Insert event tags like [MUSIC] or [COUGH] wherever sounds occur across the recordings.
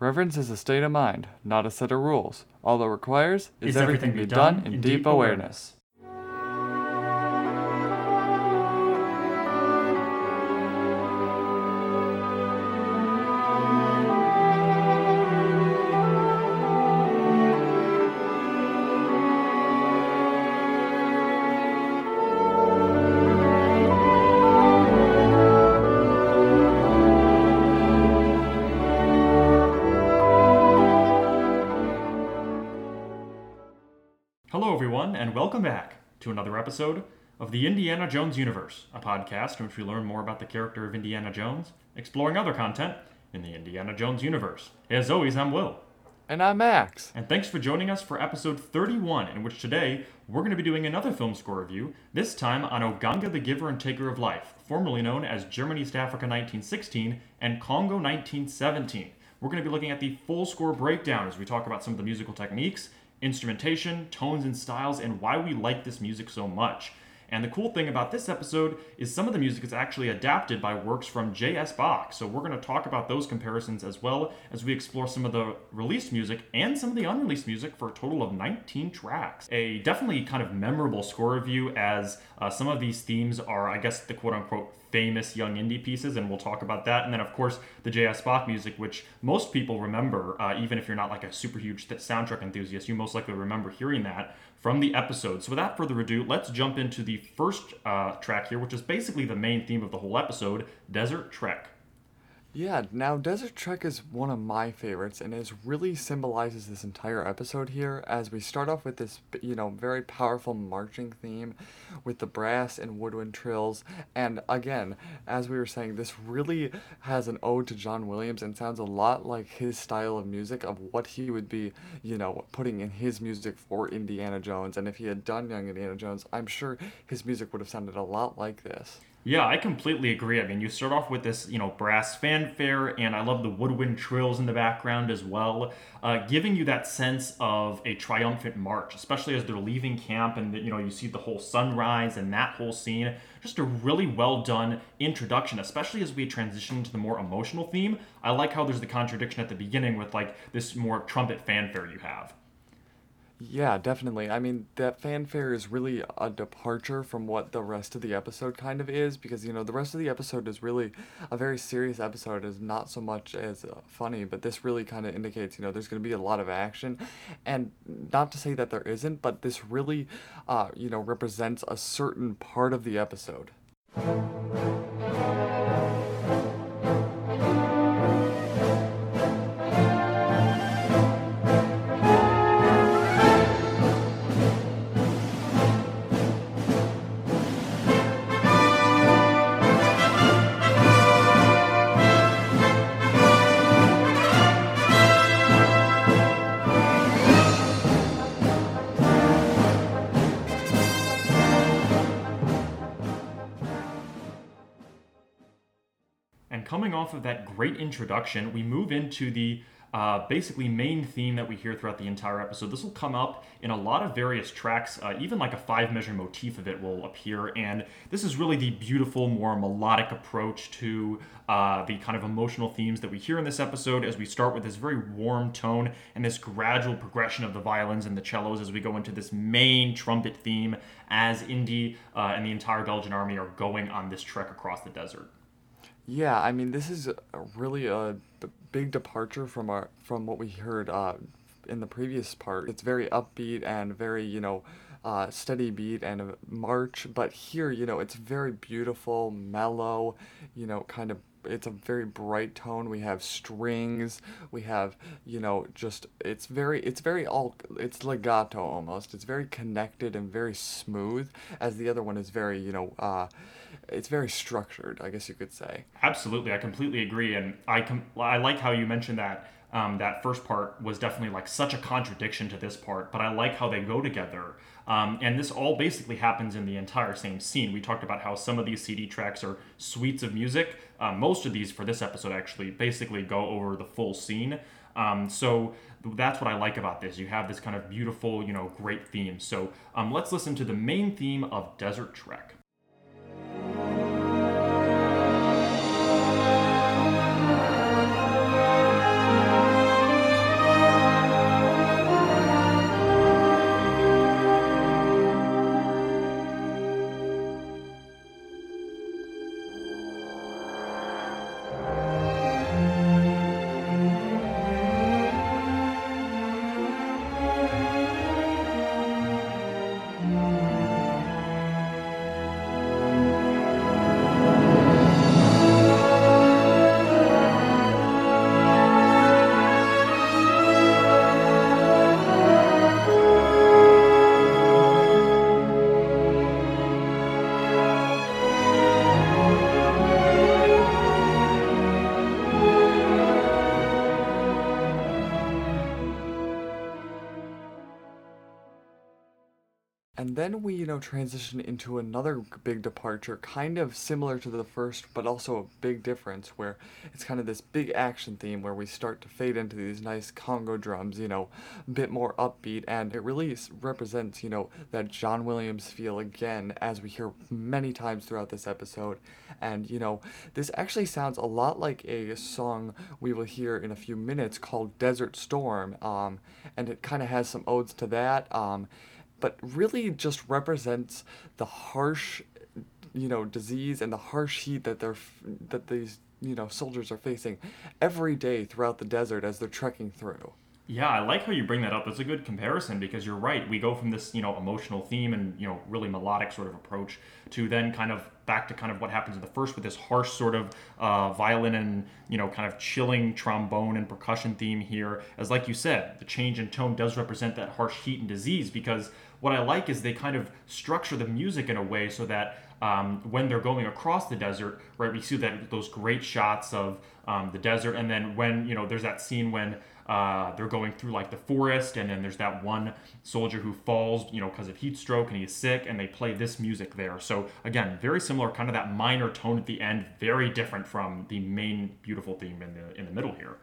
Reverence is a state of mind, not a set of rules. All it requires is, everything, be done in deep awareness. Hello, episode of the Indiana Jones Universe, a podcast in which we learn more about the character of Indiana Jones, exploring other content in the Indiana Jones universe. As always, I'm Will, And I'm Max. and thanks for joining us for episode 31, in which today we're going to be doing another film score review, this time on Oganga the Giver and Taker of Life, formerly known as German East Africa 1916 and Congo 1917. We're going to be looking at the full score breakdown as we talk about some of the musical techniques, instrumentation, tones, and styles, and why we like this music so much. And the cool thing about this episode is some of the music is actually adapted by works from J.S. Bach. So we're going to talk about those comparisons as well as we explore some of the released music and some of the unreleased music for a total of 19 tracks. A definitely kind of memorable score review as uh, some of these themes are, I guess, the quote unquote famous young Indy pieces, and we'll talk about that. And then, of course, the J.S. Bach music, which most people remember, uh, even if you're not like a super huge soundtrack enthusiast, you most likely remember hearing that from the episode. So, without further ado, let's jump into the first uh, track here, which is basically the main theme of the whole episode Desert Trek. Yeah, now Desert Trek is one of my favorites, and it really symbolizes this entire episode here as we start off with this, you know, very powerful marching theme with the brass and woodwind trills. And again, as we were saying, this really has an ode to John Williams and sounds a lot like his style of music of what he would be, you know, putting in his music for Indiana Jones. And if he had done Young Indiana Jones, I'm sure his music would have sounded a lot like this. Yeah, I completely agree. I mean, you start off with this, you know, brass fanfare, and I love the woodwind trills in the background as well, uh, giving you that sense of a triumphant march, especially as they're leaving camp and, you know, you see the whole sunrise and that whole scene. Just a really well done introduction, especially as we transition to the more emotional theme. I like how there's the contradiction at the beginning with, like, this more trumpet fanfare you have. Yeah, definitely. I mean, that fanfare is really a departure from what the rest of the episode kind of is because, you know, the rest of the episode is really a very serious episode, is not so much as uh, funny, but this really kind of indicates, you know, there's going to be a lot of action. And not to say that there isn't, but this really, uh, you know, represents a certain part of the episode. Off of that great introduction, we move into the uh, basically main theme that we hear throughout the entire episode. This will come up in a lot of various tracks, uh, even like a five measure motif of it will appear. And this is really the beautiful, more melodic approach to uh, the kind of emotional themes that we hear in this episode as we start with this very warm tone and this gradual progression of the violins and the cellos as we go into this main trumpet theme as Indy uh, and the entire Belgian army are going on this trek across the desert. Yeah, I mean, this is a- really a b- big departure from our from what we heard uh, in the previous part. It's very upbeat and very, you know, uh, steady beat and a march. But here, you know, it's very beautiful, mellow, you know, kind of. It's a very bright tone. We have strings. We have, you know, just it's very, it's very all, it's legato almost. It's very connected and very smooth. As the other one is very, you know, uh, it's very structured. I guess you could say. Absolutely, I completely agree, and I com- I like how you mentioned that um, that first part was definitely like such a contradiction to this part, but I like how they go together. Um, and this all basically happens in the entire same scene. We talked about how some of these CD tracks are suites of music. Uh, most of these for this episode actually basically go over the full scene. Um, so that's what I like about this. You have this kind of beautiful, you know, great theme. So um, let's listen to the main theme of Desert Trek. Then we, you know, transition into another big departure, kind of similar to the first, but also a big difference, where it's kind of this big action theme where we start to fade into these nice Congo drums, you know, a bit more upbeat, and it really represents, you know, that John Williams feel again, as we hear many times throughout this episode. And, you know, this actually sounds a lot like a song we will hear in a few minutes called Desert Storm, um, and it kind of has some odes to that. Um, but really just represents the harsh you know disease and the harsh heat that they're that these you know soldiers are facing every day throughout the desert as they're trekking through yeah, I like how you bring that up. That's a good comparison because you're right. We go from this, you know, emotional theme and, you know, really melodic sort of approach to then kind of back to kind of what happens in the first with this harsh sort of uh, violin and, you know, kind of chilling trombone and percussion theme here. As like you said, the change in tone does represent that harsh heat and disease because what I like is they kind of structure the music in a way so that um, when they're going across the desert, right, we see that those great shots of um, the desert, and then when you know there's that scene when uh, they're going through like the forest, and then there's that one soldier who falls, you know, because of heat stroke, and he's sick, and they play this music there. So again, very similar, kind of that minor tone at the end, very different from the main beautiful theme in the in the middle here.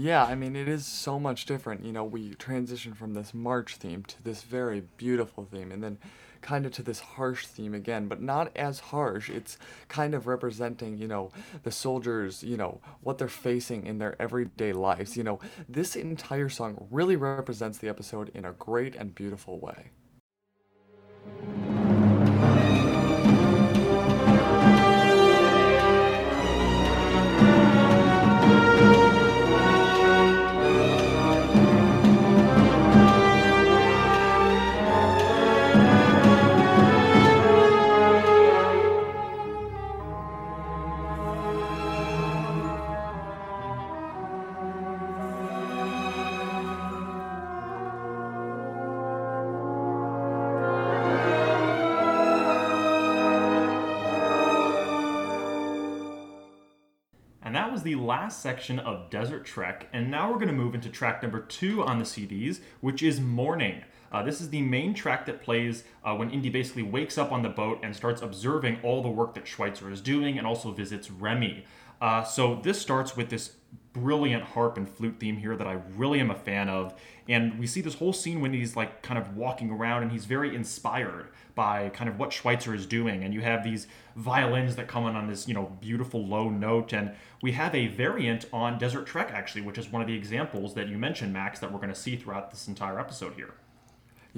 Yeah, I mean, it is so much different. You know, we transition from this march theme to this very beautiful theme, and then kind of to this harsh theme again, but not as harsh. It's kind of representing, you know, the soldiers, you know, what they're facing in their everyday lives. You know, this entire song really represents the episode in a great and beautiful way. The last section of Desert Trek, and now we're going to move into track number two on the CDs, which is Morning. Uh, this is the main track that plays uh, when Indy basically wakes up on the boat and starts observing all the work that Schweitzer is doing and also visits Remy. Uh, so this starts with this brilliant harp and flute theme here that I really am a fan of. And we see this whole scene when he's like kind of walking around and he's very inspired by kind of what Schweitzer is doing. And you have these violins that come in on this, you know, beautiful low note. And we have a variant on Desert Trek actually, which is one of the examples that you mentioned, Max, that we're going to see throughout this entire episode here.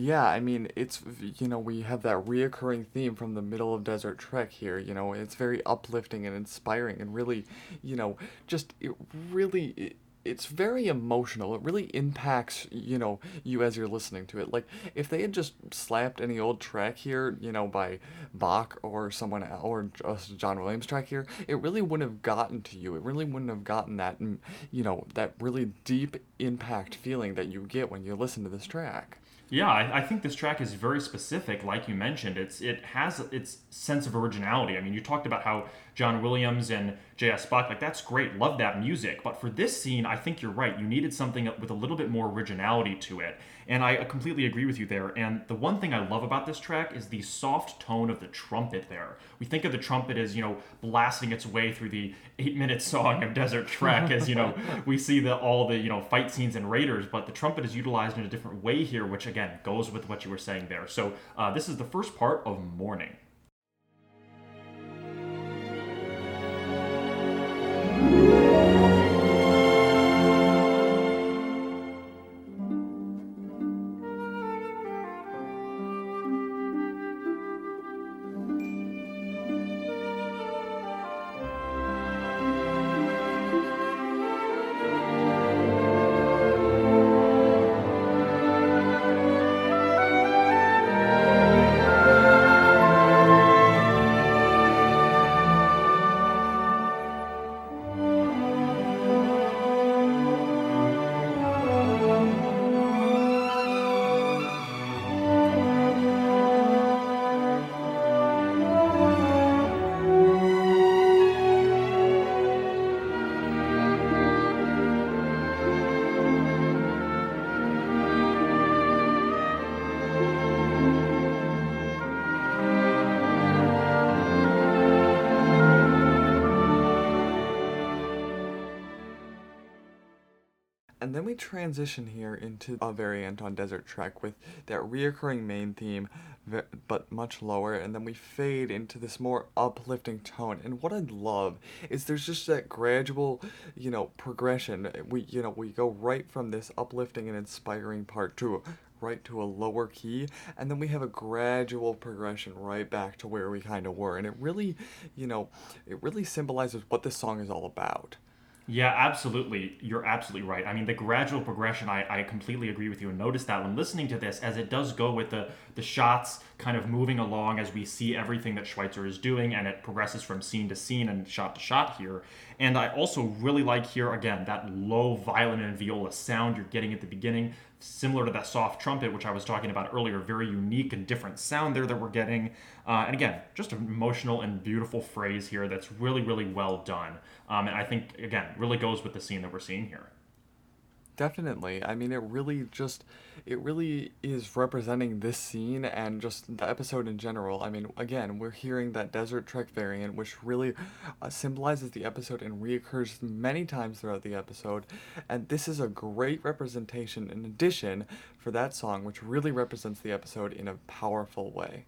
Yeah, I mean, it's, you know, we have that reoccurring theme from the middle of Desert Trek here, you know, it's very uplifting and inspiring and really, you know, just it really, it, it's very emotional. It really impacts, you know, you as you're listening to it. Like, if they had just slapped any old track here, you know, by Bach or someone or just John Williams track here, it really wouldn't have gotten to you. It really wouldn't have gotten that, mm, you know, that really deep impact feeling that you get when you listen to this track. Yeah, I, I, think this track is very specific, like you mentioned. It's it has its sense of originality. I mean, you talked about how John Williams and J.S. Bach, like that's great, love that music. But for this scene, I think you're right. You needed something with a little bit more originality to it. And I completely agree with you there. And the one thing I love about this track is the soft tone of the trumpet there. We think of the trumpet as, you know, blasting its way through the eight minute song of Desert Trek as, you know, [LAUGHS] we see the all the, you know, fight scenes in Raiders, but the trumpet is utilized in a different way here, which again goes with what you were saying there. So uh, this is the first part of Morning. And then we transition here into a variant on Desert Trek with that reoccurring main theme, but much lower, and then we fade into this more uplifting tone. And what I love is there's just that gradual, you know, progression. We, you know, we go right from this uplifting and inspiring part to right to a lower key and then we have a gradual progression right back to where we kind of were and it really you know it really symbolizes what this song is all about yeah, absolutely. You're absolutely right. I mean, the gradual progression, I, I completely agree with you. And notice that when listening to this, as it does go with the, the shots kind of moving along as we see everything that Schweitzer is doing, and it progresses from scene to scene and shot to shot here. And I also really like here, again, that low violin and viola sound you're getting at the beginning similar to that soft trumpet, which I was talking about earlier, very unique and different sound there that we're getting. Uh, and again, just an emotional and beautiful phrase here that's really, really well done. Um, and I think, again, really goes with the scene that we're seeing here. Definitely. I mean, it really just, it really is representing this scene and just the episode in general. I mean, again, we're hearing that Desert Trek variant, which really uh, symbolizes the episode and reoccurs many times throughout the episode. And this is a great representation, in addition, for that song, which really represents the episode in a powerful way.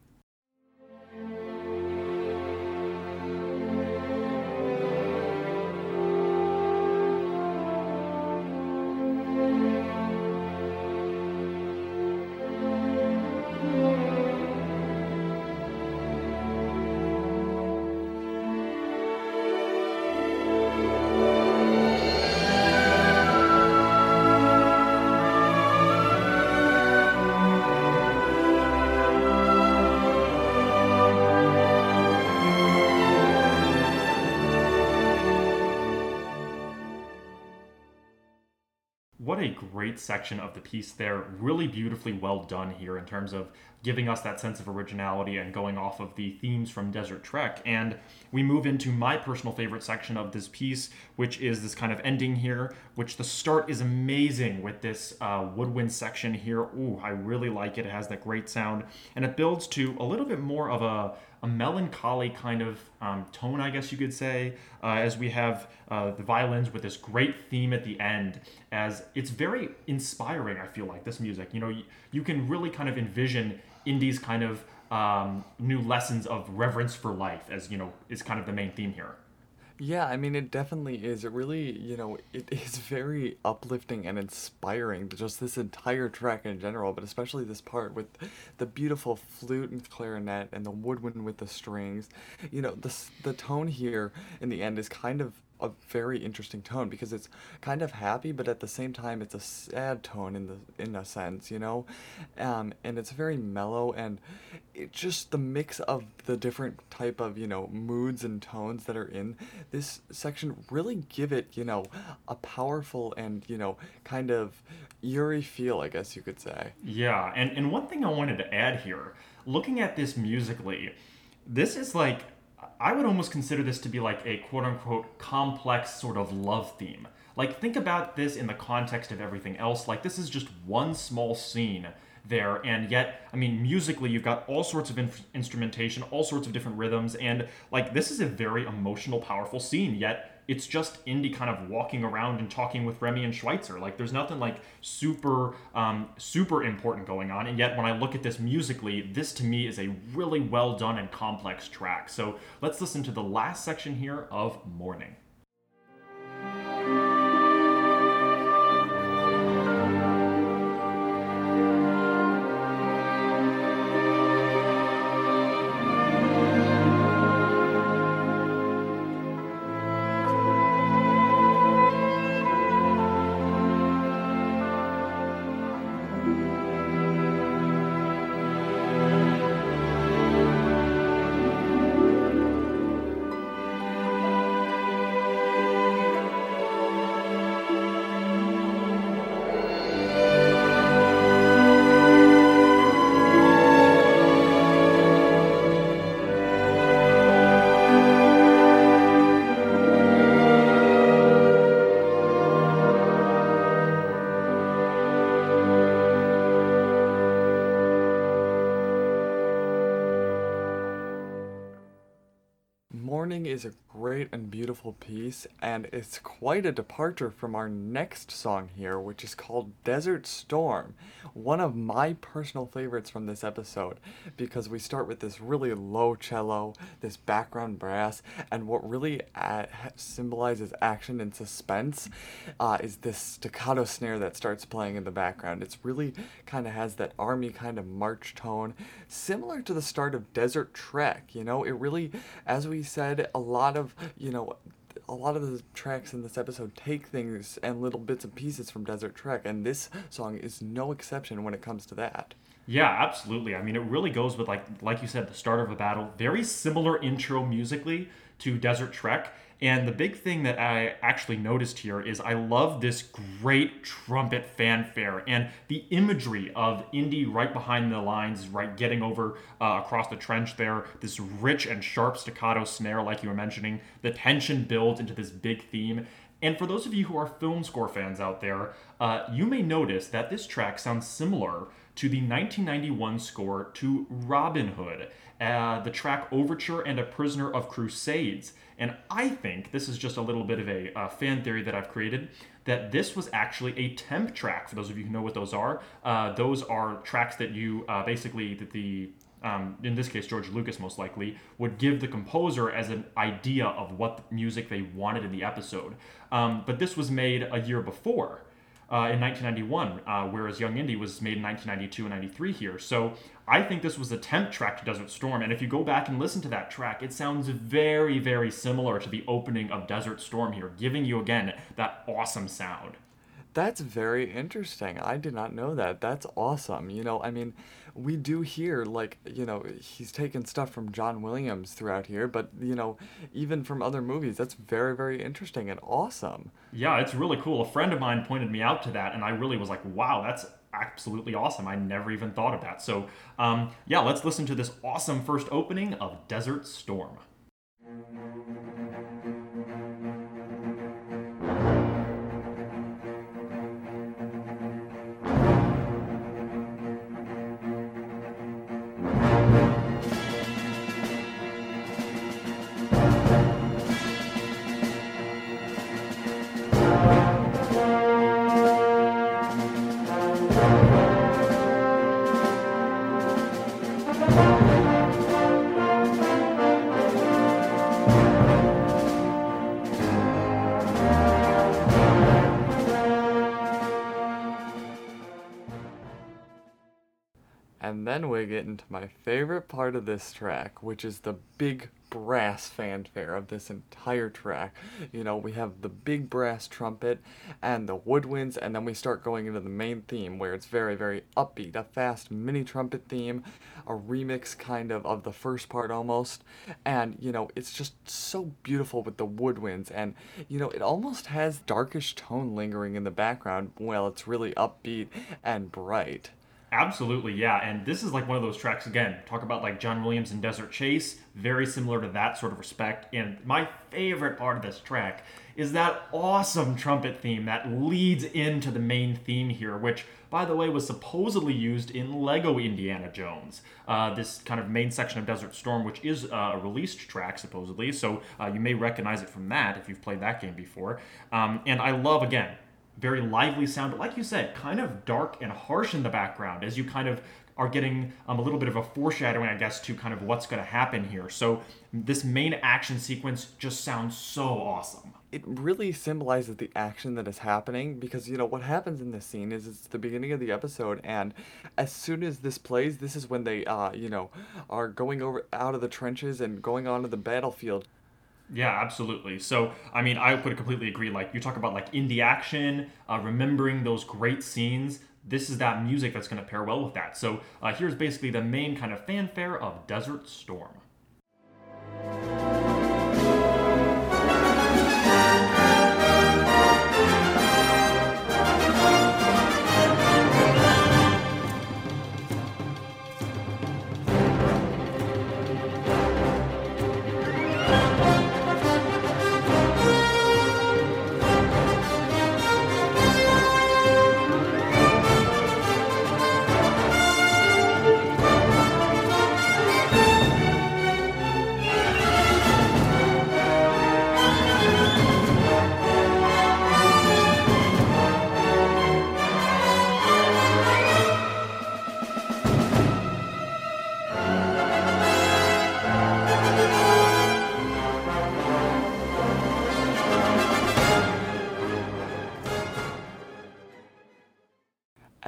Great section of the piece there. Really beautifully well done here in terms of giving us that sense of originality and going off of the themes from Desert Trek. And we move into my personal favorite section of this piece, which is this kind of ending here, which the start is amazing with this uh, woodwind section here. Ooh, I really like it. It has that great sound. And it builds to a little bit more of a a melancholy kind of um, tone, I guess you could say, uh, as we have uh, the violins with this great theme at the end. As it's very inspiring, I feel like this music. You know, you, you can really kind of envision Indy's kind of um, new lessons of reverence for life, as you know, is kind of the main theme here. Yeah, I mean, it definitely is. It really, you know, it is very uplifting and inspiring, just this entire track in general, but especially this part with the beautiful flute and clarinet and the woodwind with the strings. You know, the, the tone here in the end is kind of a very interesting tone because it's kind of happy, but at the same time it's a sad tone in the in a sense, you know, um, and it's very mellow and it just the mix of the different type of you know moods and tones that are in this section really give it you know a powerful and you know kind of eerie feel, I guess you could say. Yeah, and and one thing I wanted to add here, looking at this musically, this is like I would almost consider this to be like a quote unquote complex sort of love theme. Like, think about this in the context of everything else. Like, this is just one small scene there, and yet, I mean, musically, you've got all sorts of inf- instrumentation, all sorts of different rhythms, and like, this is a very emotional, powerful scene, yet it's just Indy kind of walking around and talking with Remy and Schweitzer. Like there's nothing like super um, super important going on. And yet when I look at this musically, this to me is a really well done and complex track. So let's listen to the last section here of Morning. Is a great and beautiful piece, and it's quite a departure from our next song here, which is called Desert Storm. One of my personal favorites from this episode, because we start with this really low cello, this background brass, and what really uh, symbolizes action and suspense uh, is this staccato snare that starts playing in the background. It's really kind of has that army kind of march tone, similar to the start of Desert Trek. You know, it really, as we said, a lot of, you know, a lot of the tracks in this episode take things and little bits and pieces from Desert Trek, and this song is no exception when it comes to that. Yeah, absolutely. I mean, it really goes with like like you said, the start of a battle. Very similar intro musically to Desert Trek, and the big thing that I actually noticed here is I love this great trumpet fanfare and the imagery of Indy right behind the lines, right getting over uh, across the trench there. This rich and sharp staccato snare, like you were mentioning. The tension builds into this big theme. And for those of you who are film score fans out there, uh, you may notice that this track sounds similar to the 1991 score to Robin Hood, uh, the track Overture and A Prisoner of Crusades. And I think this is just a little bit of a uh, fan theory that I've created that this was actually a temp track. For those of you who know what those are, uh, those are tracks that you uh, basically that the um, in this case George Lucas most likely would give the composer as an idea of what music they wanted in the episode. Um, but this was made a year before uh, in 1991, uh, whereas Young Indy was made in 1992 and 93 here. So I think this was a temp track to Desert Storm. And if you go back and listen to that track, it sounds very, very similar to the opening of Desert Storm here, giving you again that awesome sound. That's very interesting. I did not know that. That's awesome. You know, I mean, we do hear like, you know, he's taken stuff from John Williams throughout here, but you know, even from other movies, that's very very interesting and awesome. Yeah, it's really cool. A friend of mine pointed me out to that and I really was like, "Wow, that's absolutely awesome. I never even thought of that." So, um, yeah, let's listen to this awesome first opening of Desert Storm. And then we get into my favorite part of this track, which is the big brass fanfare of this entire track. You know, we have the big brass trumpet and the woodwinds, and then we start going into the main theme where it's very, very upbeat, a fast mini trumpet theme, a remix kind of of the first part almost. And, you know, it's just so beautiful with the woodwinds, and, you know, it almost has darkish tone lingering in the background while it's really upbeat and bright. Absolutely, yeah. And this is like one of those tracks again. Talk about like John Williams and Desert Chase, very similar to that sort of respect. And my favorite part of this track is that awesome trumpet theme that leads into the main theme here, which, by the way, was supposedly used in Lego Indiana Jones. Uh, this kind of main section of Desert Storm, which is uh, a released track supposedly, so uh, you may recognize it from that if you've played that game before. Um, and I love again very lively sound, but like you said, kind of dark and harsh in the background as you kind of are getting um, a little bit of a foreshadowing, I guess, to kind of what's going to happen here. So this main action sequence just sounds so awesome. It really symbolizes the action that is happening because you know what happens in this scene is it's the beginning of the episode and as soon as this plays this is when they uh you know are going over out of the trenches and going onto the battlefield yeah, absolutely. So, I mean, I would completely agree. Like, you talk about like Indy action, uh, remembering those great scenes. This is that music that's going to pair well with that. So, uh, here's basically the main kind of fanfare of Desert Storm.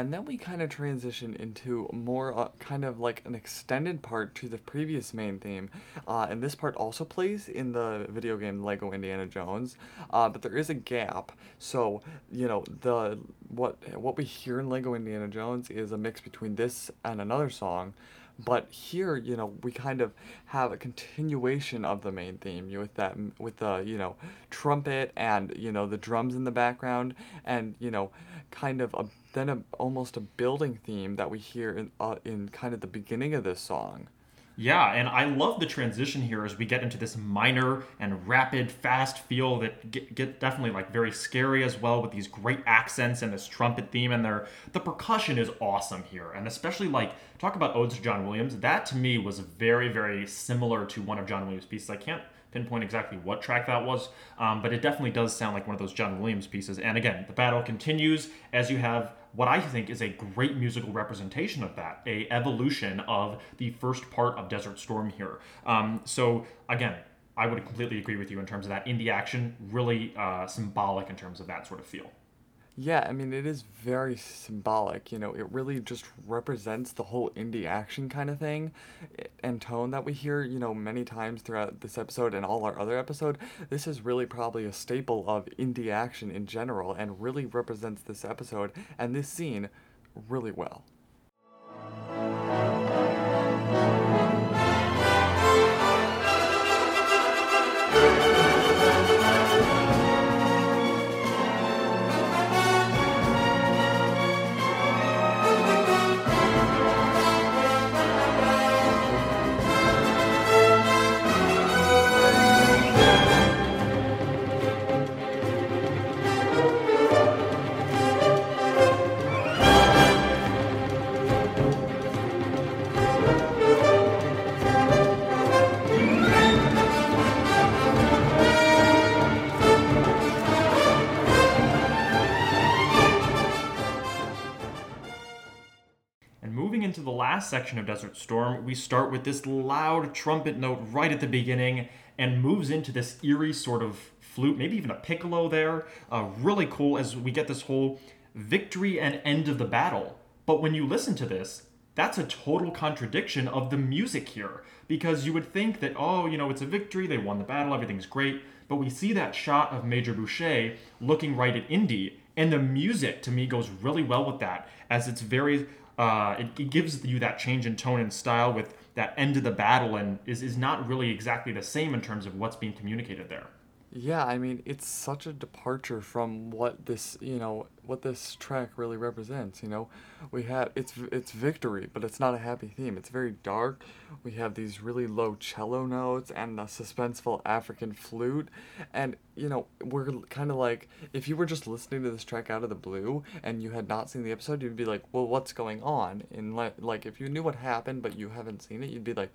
And then we kind of transition into more uh, kind of like an extended part to the previous main theme. Uh, and this part also plays in the video game Lego Indiana Jones, uh, but there is a gap. So you know the what what we hear in Lego Indiana Jones is a mix between this and another song. But here, you know, we kind of have a continuation of the main theme with that, with the, you know, trumpet and, you know, the drums in the background and, you know, kind of a then a, almost a building theme that we hear in uh, in kind of the beginning of this song. Yeah, and I love the transition here as we get into this minor and rapid, fast feel that get, get, definitely like very scary as well with these great accents and this trumpet theme and their the percussion is awesome here. And especially like talk about odes to John Williams, that to me was very very similar to one of John Williams' pieces. I can't pinpoint exactly what track that was, um, but it definitely does sound like one of those John Williams pieces. And again, the battle continues as you have what I think is a great musical representation of that, a evolution of the first part of Desert Storm here. Um, so again, I would completely agree with you in terms of that Indy action, really uh, symbolic in terms of that sort of feel. Yeah, I mean, it is very symbolic. You know, it really just represents the whole Indy action kind of thing and tone that we hear, you know, many times throughout this episode and all our other episode. This is really probably a staple of Indy action in general and really represents this episode and this scene really well. Last section of Desert Storm, we start with this loud trumpet note right at the beginning and moves into this eerie sort of flute, maybe even a piccolo there. Uh, really cool as we get this whole victory and end of the battle. But when you listen to this, that's a total contradiction of the music here because you would think that, oh, you know, it's a victory, they won the battle, everything's great. But we see that shot of Major Boucher looking right at Indy, and the music to me goes really well with that as it's very uh, it, it, gives you that change in tone and style with that end of the battle and is, is not really exactly the same in terms of what's being communicated there. Yeah, I mean, it's such a departure from what this, you know, what this track really represents, you know. We have it's it's victory, but it's not a happy theme. It's very dark. We have these really low cello notes and the suspenseful African flute, and you know, we're kind of like if you were just listening to this track out of the blue and you had not seen the episode, you'd be like, "Well, what's going on?" And like like if you knew what happened but you haven't seen it, you'd be like,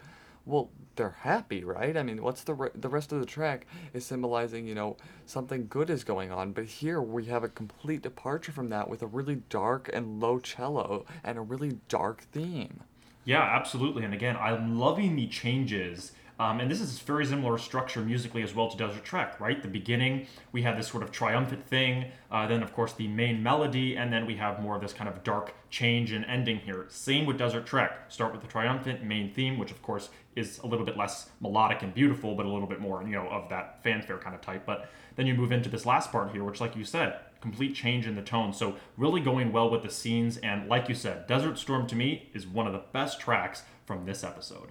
well, they're happy, right? I mean, what's the re- the rest of the track is symbolizing, you know, something good is going on, but here we have a complete departure from that with a really dark and low cello and a really dark theme. Yeah, absolutely. And again, I'm loving the changes um, and this is very similar structure musically as well to Desert Trek, right? The beginning, we have this sort of triumphant thing, uh, then, of course, the main melody, and then we have more of this kind of dark change and ending here. Same with Desert Trek. Start with the triumphant main theme, which, of course, is a little bit less melodic and beautiful, but a little bit more, you know, of that fanfare kind of type. But then you move into this last part here, which, like you said, complete change in the tone. So, really going well with the scenes. And, like you said, Desert Storm to me is one of the best tracks from this episode.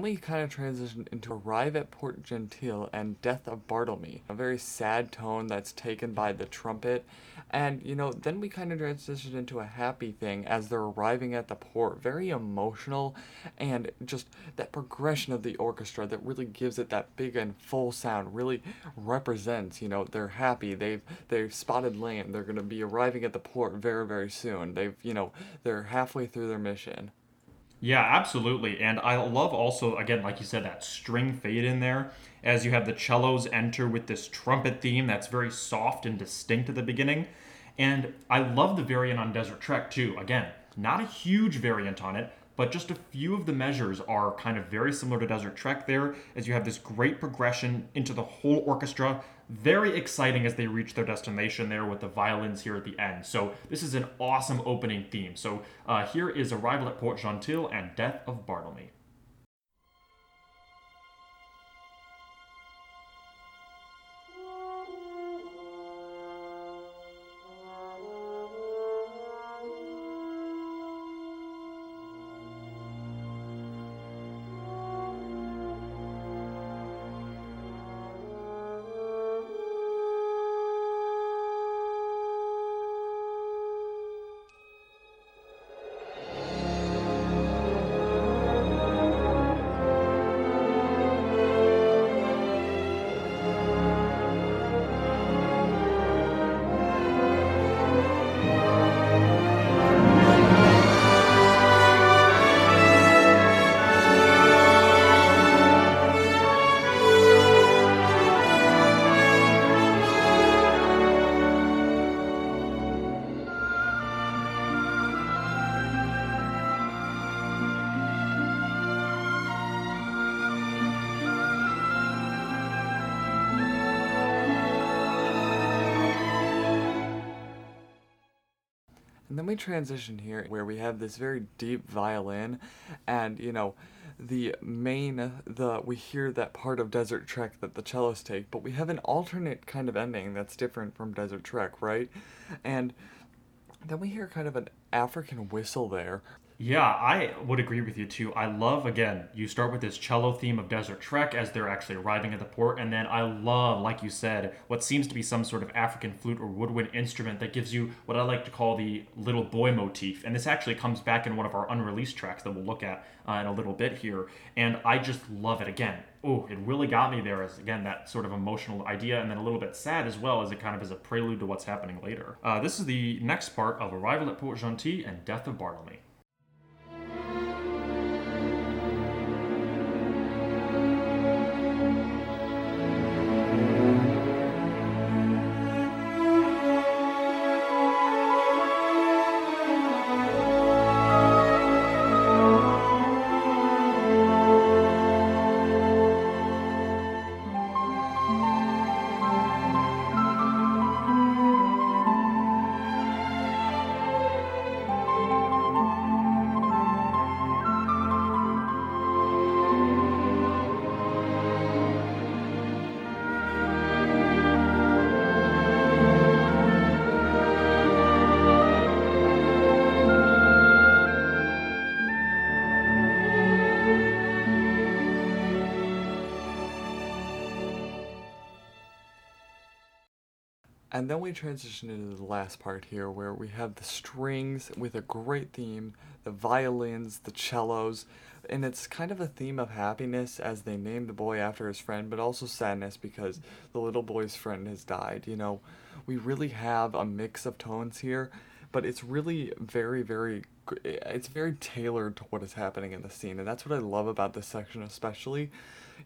We kind of transition into Arrive at Port Gentil and Death of Bartlemy, a very sad tone that's taken by the trumpet. And, you know, then we kind of transition into a happy thing as they're arriving at the port. Very emotional and just that progression of the orchestra that really gives it that big and full sound really represents, you know, they're happy. They've they've spotted land. They're going to be arriving at the port very very soon. They've, you know, they're halfway through their mission. Yeah, absolutely. And I love also, again, like you said, that string fade in there as you have the cellos enter with this trumpet theme that's very soft and distinct at the beginning. And I love the variant on Desert Trek too. Again, not a huge variant on it, but just a few of the measures are kind of very similar to Desert Trek there, as you have this great progression into the whole orchestra. Very exciting as they reach their destination there with the violins here at the end. So, this is an awesome opening theme. So, uh, here is Arrival at Port Gentil and Death of Bartlemy. We transition here where we have this very deep violin and you know the main the we hear that part of Desert Trek that the cellos take, but we have an alternate kind of ending that's different from Desert Trek, right? And then we hear kind of an African whistle there yeah, I would agree with you too. I love again, you start with this cello theme of Desert Trek as they're actually arriving at the port, and then I love, like you said, what seems to be some sort of African flute or woodwind instrument that gives you what I like to call the little boy motif. And this actually comes back in one of our unreleased tracks that we'll look at uh, in a little bit here. And I just love it again. Oh, it really got me there as again that sort of emotional idea, and then a little bit sad as well as it kind of is a prelude to what's happening later. Uh, this is the next part of Arrival at Port Gentil and Death of Bartlemy. And then we transition into the last part here where we have the strings with a great theme, the violins, the cellos, and it's kind of a theme of happiness as they name the boy after his friend, but also sadness because the little boy's friend has died. You know, we really have a mix of tones here, but it's really very, very, it's very tailored to what is happening in the scene, and that's what I love about this section, especially.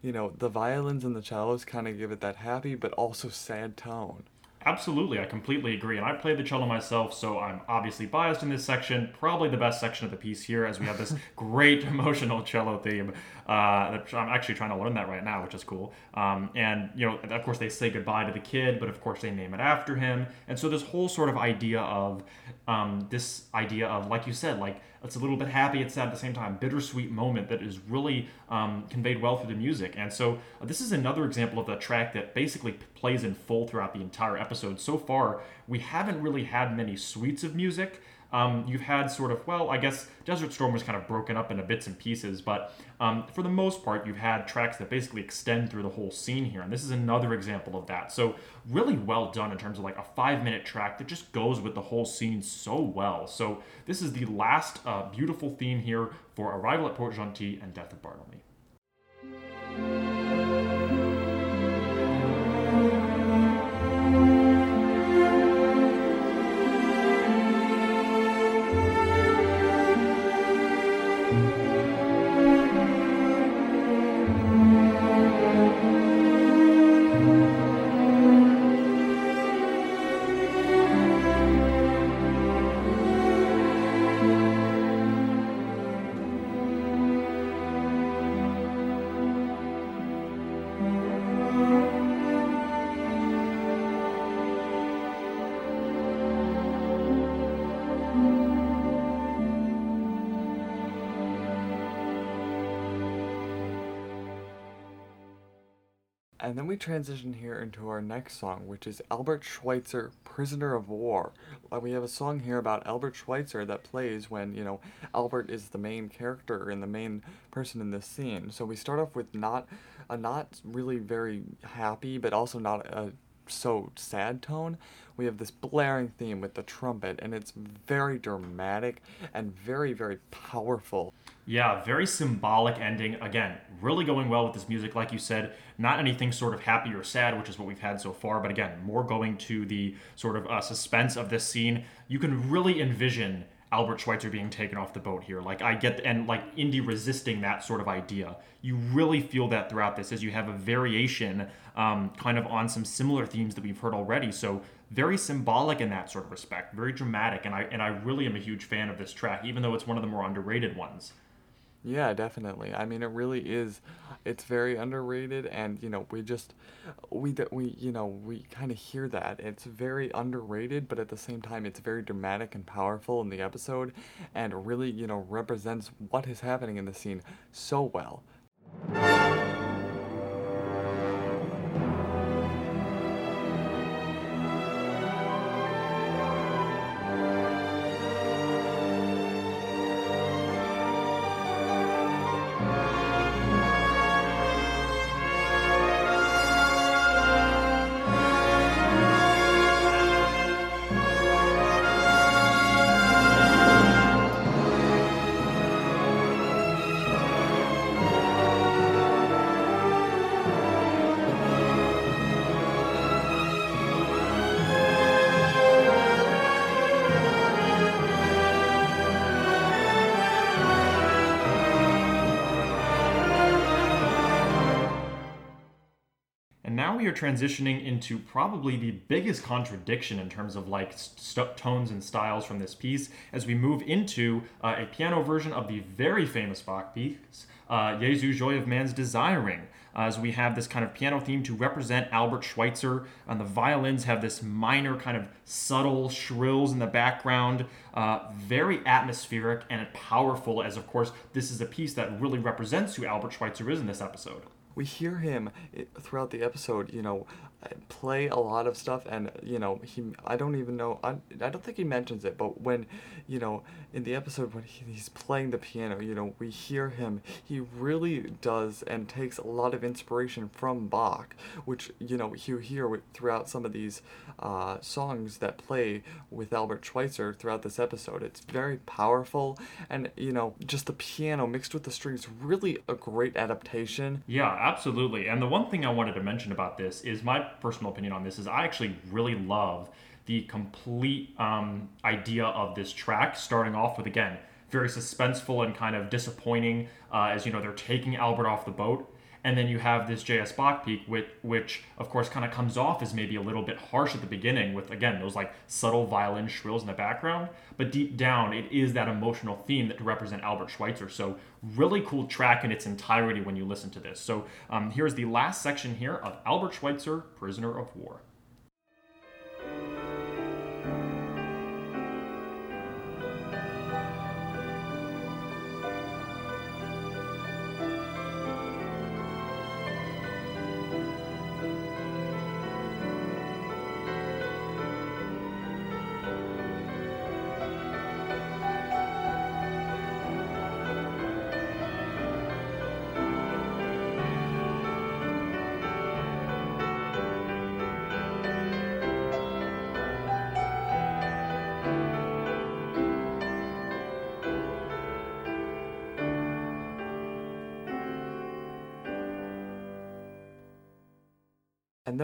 You know, the violins and the cellos kind of give it that happy but also sad tone. Absolutely, I completely agree. And I play the cello myself, so I'm obviously biased in this section. Probably the best section of the piece here, as we have this [LAUGHS] great emotional cello theme. Uh, I'm actually trying to learn that right now, which is cool. Um, and, you know, of course, they say goodbye to the kid, but of course, they name it after him. And so, this whole sort of idea of um, this idea of, like you said, like it's a little bit happy, it's sad at the same time, bittersweet moment that is really um, conveyed well through the music. And so, uh, this is another example of a track that basically plays in full throughout the entire episode. So far, we haven't really had many suites of music um, you've had sort of, well, I guess Desert Storm was kind of broken up into bits and pieces, but um, for the most part, you've had tracks that basically extend through the whole scene here. And this is another example of that. So, really well done in terms of like a five minute track that just goes with the whole scene so well. So, this is the last uh, beautiful theme here for Arrival at Port Gentil and Death of Bartlemy. We transition here into our next song, which is Albert Schweitzer, Prisoner of War. We have a song here about Albert Schweitzer that plays when, you know, Albert is the main character and the main person in this scene. So we start off with not a not really very happy, but also not a so sad tone. We have this blaring theme with the trumpet, and it's very dramatic and very, very powerful. Yeah, very symbolic ending. Again, really going well with this music, like you said. Not anything sort of happy or sad, which is what we've had so far, but again, more going to the sort of uh, suspense of this scene. You can really envision Albert Schweitzer being taken off the boat here. Like I get and like Indy resisting that sort of idea. You really feel that throughout this as you have a variation um, kind of on some similar themes that we've heard already. So very symbolic in that sort of respect, very dramatic, and I and I really am a huge fan of this track, even though it's one of the more underrated ones. Yeah, definitely. I mean, it really is. It's very underrated, and you know, we just we d- we you know we kind of hear that it's very underrated, but at the same time, it's very dramatic and powerful in the episode, and really you know represents what is happening in the scene so well. Transitioning into probably the biggest contradiction in terms of like st- tones and styles from this piece as we move into uh, a piano version of the very famous Bach piece, uh, Jesu, Joy of Man's Desiring. As we have this kind of piano theme to represent Albert Schweitzer, and the violins have this minor kind of subtle shrills in the background, uh, very atmospheric and powerful. As of course, this is a piece that really represents who Albert Schweitzer is in this episode we hear him eh, throughout the episode, you know, play a lot of stuff and you know he i don't even know i, I don't think he mentions it but when you know in the episode when he, he's playing the piano you know we hear him he really does and takes a lot of inspiration from bach which you know you hear throughout some of these uh, songs that play with albert schweitzer throughout this episode. It's very powerful and you know just the piano mixed with the strings really a great adaptation. Yeah absolutely. And the one thing i wanted to mention about this is my personal opinion on this is I actually really love the complete um, idea of this track, starting off with again very suspenseful and kind of disappointing, uh, as you know they're taking Albert off the boat, and then you have this J.S. Bach peak, which, which of course kind of comes off as maybe a little bit harsh at the beginning, with again those like subtle violin shrills in the background, but deep down it is that emotional theme that to represent Albert Schweitzer. So really cool track in its entirety when you listen to this. So um, here's the last section here of Albert Schweitzer, Prisoner of War.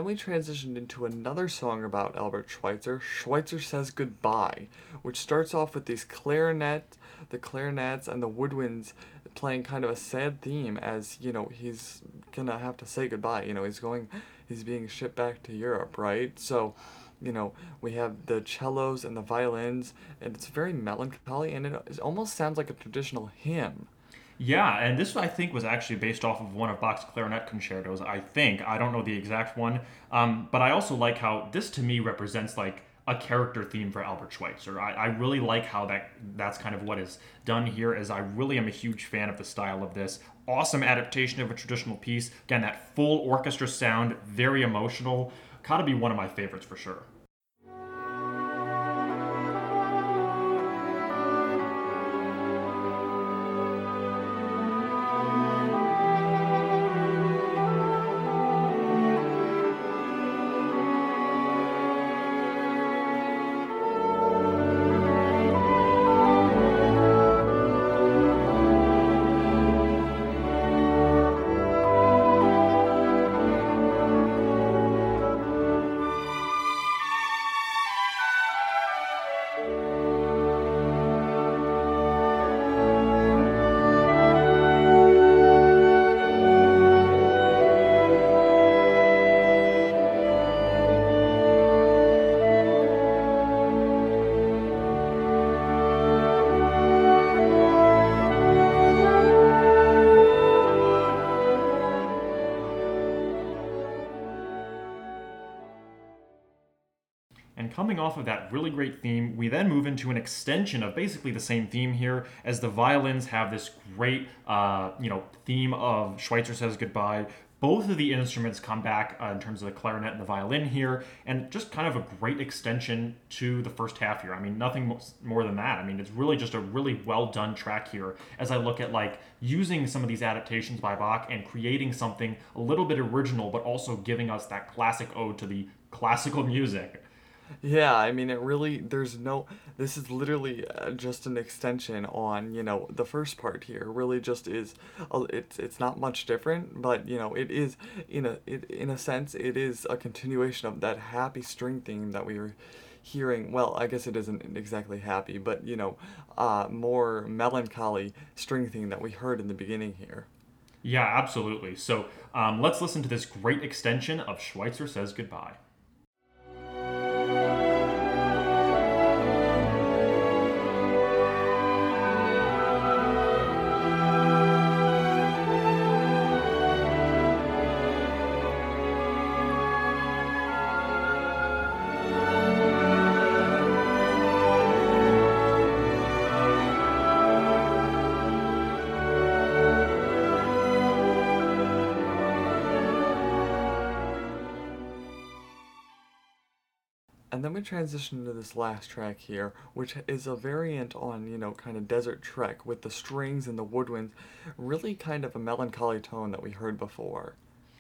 Then we transitioned into another song about Albert Schweitzer, Schweitzer Says Goodbye, which starts off with these clarinet, the clarinets and the woodwinds playing kind of a sad theme as, you know, he's gonna have to say goodbye. You know, he's going, he's being shipped back to Europe, right? So, you know, we have the cellos and the violins, and it's very melancholy, and it, it almost sounds like a traditional hymn. Yeah, and this I think was actually based off of one of Bach's clarinet concertos. I think I don't know the exact one, um, but I also like how this to me represents like a character theme for Albert Schweitzer. I, I really like how that that's kind of what is done here. As I really am a huge fan of the style of this awesome adaptation of a traditional piece. Again, that full orchestra sound, very emotional. Gotta be one of my favorites for sure. Off of that really great theme, we then move into an extension of basically the same theme here, as the violins have this great, uh, you know, theme of Schweitzer says goodbye. Both of the instruments come back uh, in terms of the clarinet and the violin here, and just kind of a great extension to the first half here. I mean, nothing more than that. I mean, it's really just a really well done track here. As I look at like using some of these adaptations by Bach and creating something a little bit original, but also giving us that classic ode to the classical [LAUGHS] music. Yeah, I mean, it really, there's no, this is literally uh, just an extension on, you know, the first part here. Really just is, uh, it's it's not much different, but, you know, it is, in a, it, in a sense, it is a continuation of that happy string theme that we were hearing. Well, I guess it isn't exactly happy, but, you know, uh, more melancholy string theme that we heard in the beginning here. Yeah, absolutely. So um, let's listen to this great extension of Schweitzer Says Goodbye. Then transition to this last track here, which is a variant on, you know, kind of Desert Trek with the strings and the woodwinds, really kind of a melancholy tone that we heard before.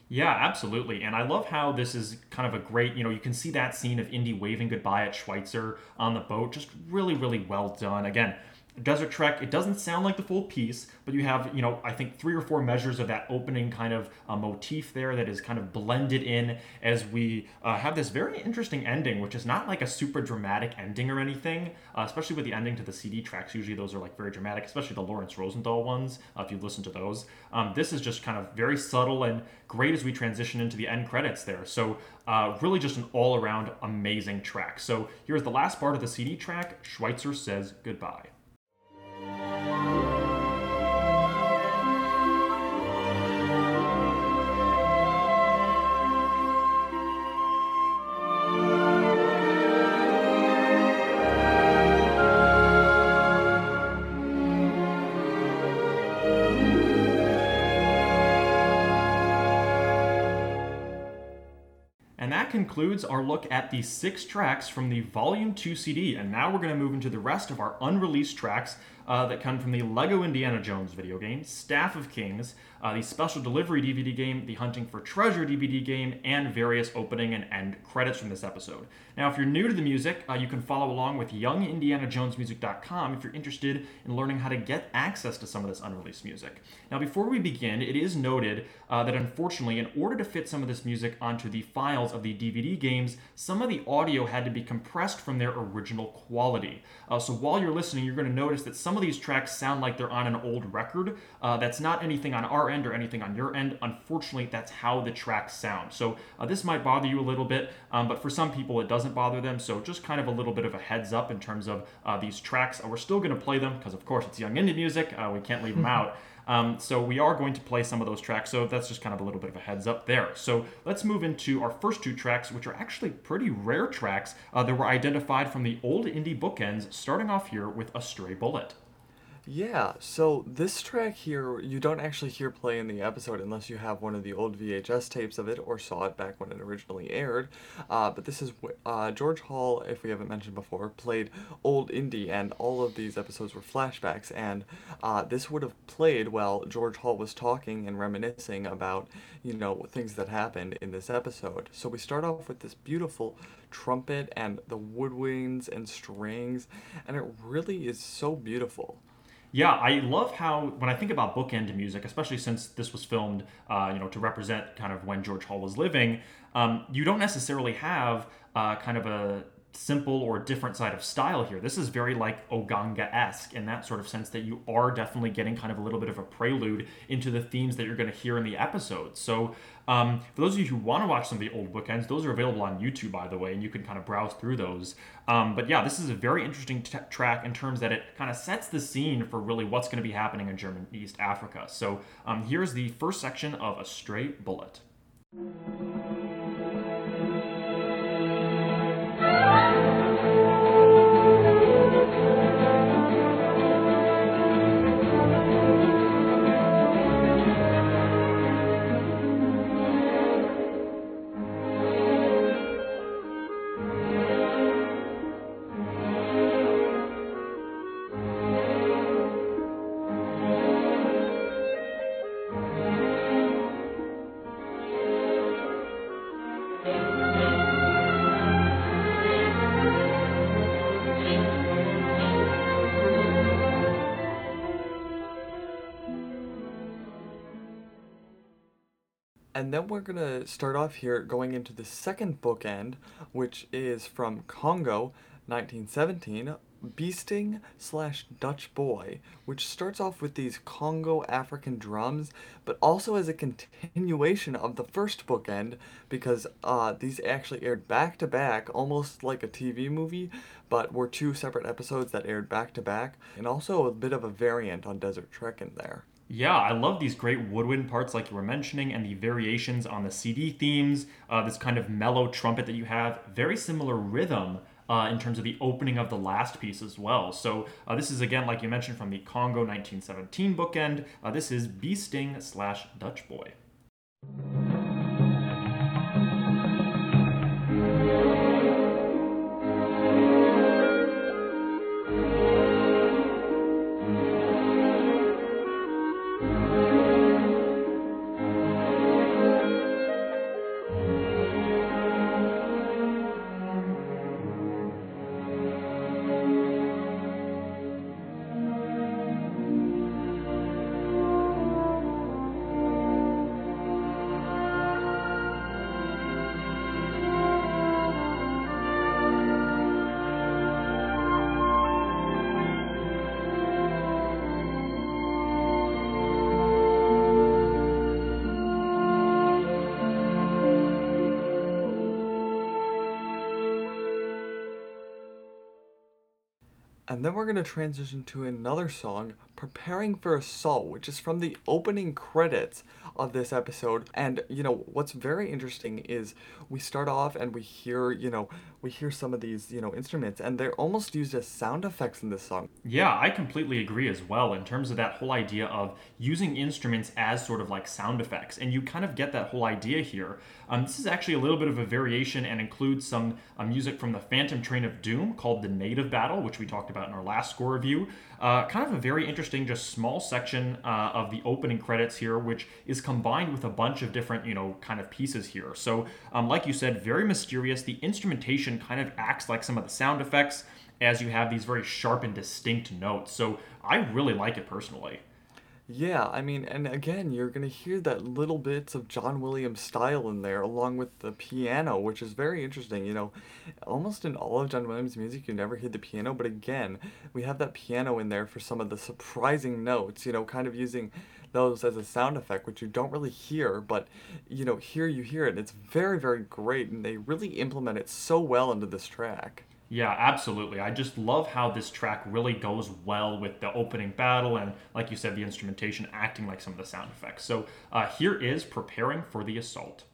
Yeah, absolutely. And I love how this is kind of a great, you know, you can see that scene of Indy waving goodbye at Schweitzer on the boat. Just really, really well done. Again, Desert Trek, it doesn't sound like the full piece, but you have, you know, I think three or four measures of that opening kind of uh, motif there that is kind of blended in as we uh, have this very interesting ending, which is not like a super dramatic ending or anything, uh, especially with the ending to the CD tracks. Usually those are like very dramatic, especially the Laurence Rosenthal ones, uh, if you listen to those. Um, this is just kind of very subtle and great as we transition into the end credits there. So, uh, really just an all around amazing track. So, here's the last part of the CD track Schweitzer says goodbye. Concludes our look at the six tracks from the Volume 2 CD. And now we're going to move into the rest of our unreleased tracks uh, that come from the Lego Indiana Jones video game, Staff of Kings, uh, the Special Delivery DVD game, the Hunting for Treasure DVD game, and various opening and end credits from this episode. Now, if you're new to the music, uh, you can follow along with YoungIndianaJonesMusic.com if you're interested in learning how to get access to some of this unreleased music. Now, before we begin, it is noted uh, that unfortunately, in order to fit some of this music onto the files of the DVD games, some of the audio had to be compressed from their original quality. Uh, so while you're listening, you're going to notice that some of these tracks sound like they're on an old record. Uh, that's not anything on our end or anything on your end. Unfortunately, that's how the tracks sound. So uh, this might bother you a little bit, um, but for some people, it doesn't bother them. So just kind of a little bit of a heads up in terms of uh, these tracks. Uh, we're still going to play them because, of course, it's young Indy music. Uh, we can't leave them [LAUGHS] out. Um, so we are going to play some of those tracks. So that's just kind of a little bit of a heads up there. So let's move into our first two tracks, which are actually pretty rare tracks uh, that were identified from the old Indy bookends, starting off here with A Stray Bullet. Yeah, so this track here, you don't actually hear play in the episode unless you have one of the old VHS tapes of it or saw it back when it originally aired. Uh, but this is uh, George Hall, if we haven't mentioned before, played Old Indy, and all of these episodes were flashbacks. And uh, this would have played while George Hall was talking and reminiscing about, you know, things that happened in this episode. So we start off with this beautiful trumpet and the woodwinds and strings, and it really is so beautiful. Yeah, I love how when I think about bookend music, especially since this was filmed, uh, you know, to represent kind of when George Hall was living, um, you don't necessarily have uh, kind of a simple or different side of style here. This is very like Oganga esque in that sort of sense that you are definitely getting kind of a little bit of a prelude into the themes that you're going to hear in the episode. So, um, for those of you who want to watch some of the old bookends, those are available on YouTube, by the way, and you can kind of browse through those. Um, but yeah, this is a very interesting t- track in terms that it kind of sets the scene for really what's going to be happening in German East Africa. So, um, here's the first section of A Stray Bullet. And then we're gonna start off here going into the second bookend, which is from Congo, 1917, Beasting slash Dutch Boy, which starts off with these Congo African drums, but also as a continuation of the first bookend because uh, these actually aired back to back, almost like a TV movie, but were two separate episodes that aired back to back, and also a bit of a variant on Desert Trek in there. Yeah, I love these great woodwind parts like you were mentioning and the variations on the CD themes, uh, this kind of mellow trumpet that you have, very similar rhythm uh, in terms of the opening of the last piece as well. So uh, this is again, like you mentioned, from the Congo 1917 bookend. Uh, this is Beasting slash Dutch Boy. And then we're going to transition to another song Preparing for Assault, which is from the opening credits of this episode. And, you know, what's very interesting is we start off and we hear, you know, we hear some of these, you know, instruments and they're almost used as sound effects in this song. Yeah, I completely agree as well in terms of that whole idea of using instruments as sort of like sound effects. And you kind of get that whole idea here. Um, this is actually a little bit of a variation and includes some uh, music from the Phantom Train of Doom called The Native Battle, which we talked about in our last score review. Uh, kind of a very interesting, just small section uh, of the opening credits here, which is combined with a bunch of different, you know, kind of pieces here. So, um, like you said, very mysterious. The instrumentation kind of acts like some of the sound effects as you have these very sharp and distinct notes. So, I really like it personally. Yeah, I mean, and again, you're gonna hear that little bits of John Williams style in there, along with the piano, which is very interesting. You know, almost in all of John Williams' music, you never hear the piano, but again, we have that piano in there for some of the surprising notes. You know, kind of using those as a sound effect, which you don't really hear, but you know, here you hear it. It's very, very great, and they really implement it so well into this track. Yeah, absolutely. I just love how this track really goes well with the opening battle and, like you said, the instrumentation acting like some of the sound effects. So uh, here is Preparing for the Assault.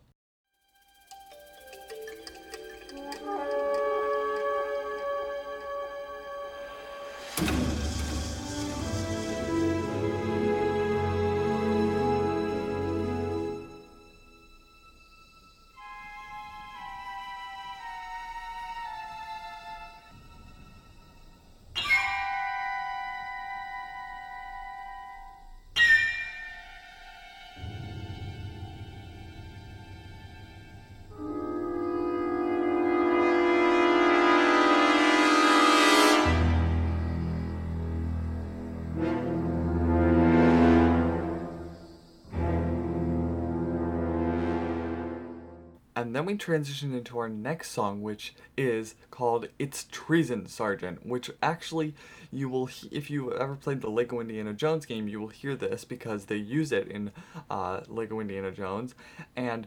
And then we transition into our next song, which is called It's Treason, Sergeant, which actually you will, he- if you ever played the Lego Indiana Jones game, you will hear this because they use it in uh, Lego Indiana Jones. And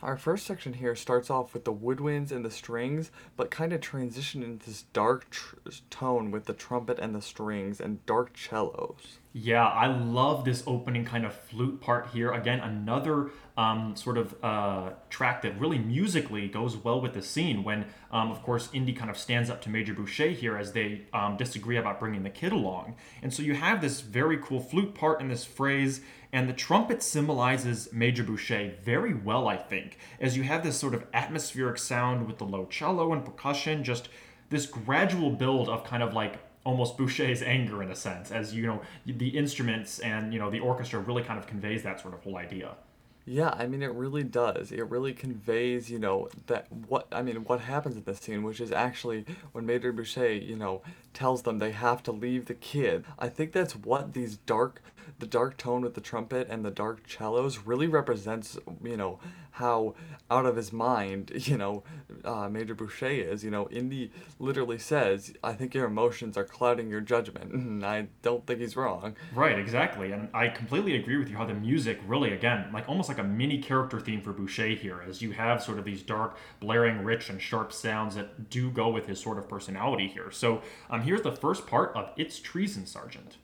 our first section here starts off with the woodwinds and the strings, but kind of transition into this dark tr- tone with the trumpet and the strings and dark cellos. Yeah, I love this opening kind of flute part here. Again, another um, sort of uh, track that really musically goes well with the scene when, um, of course, Indy kind of stands up to Major Boucher here as they um, disagree about bringing the kid along. And so you have this very cool flute part in this phrase, and the trumpet symbolizes Major Boucher very well, I think, as you have this sort of atmospheric sound with the low cello and percussion, just this gradual build of kind of like almost Boucher's anger in a sense, as you know the instruments and you know the orchestra really kind of conveys that sort of whole idea. Yeah, I mean it really does. It really conveys, you know, that what I mean what happens in this scene, which is actually when Major Boucher, you know, tells them they have to leave the kid. I think that's what these dark the dark tone with the trumpet and the dark cellos really represents, you know, how out of his mind, [LAUGHS] you know, uh, Major Boucher is. You know, Indy literally says, I think your emotions are clouding your judgment. And [LAUGHS] I don't think he's wrong. Right, exactly. And I completely agree with you how the music really, again, like almost like a mini character theme for Boucher here, as you have sort of these dark, blaring, rich, and sharp sounds that do go with his sort of personality here. So um, here's the first part of It's Treason, Sergeant.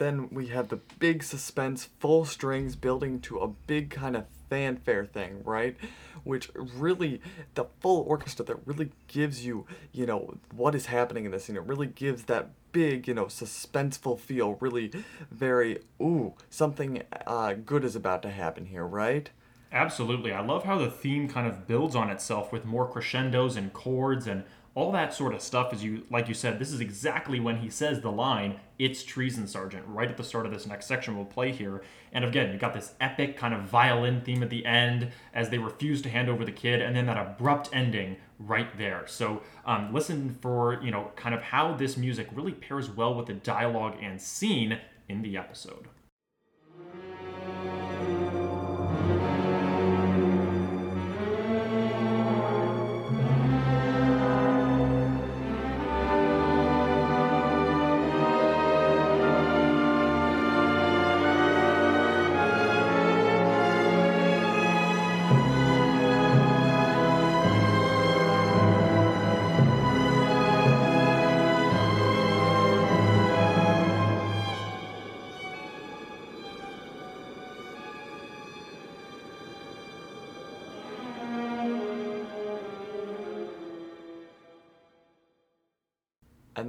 Then we have the big suspense, full strings building to a big kind of fanfare thing, right? Which really, the full orchestra that really gives you, you know, what is happening in this scene. It really gives that big, you know, suspenseful feel. Really, very, ooh, something uh, good is about to happen here, right? Absolutely. I love how the theme kind of builds on itself with more crescendos and chords and all that sort of stuff as you like you said this is exactly when he says the line it's treason sergeant right at the start of this next section we'll play here. And again you got this epic kind of violin theme at the end as they refuse to hand over the kid and then that abrupt ending right there. So um, listen for you know kind of how this music really pairs well with the dialogue and scene in the episode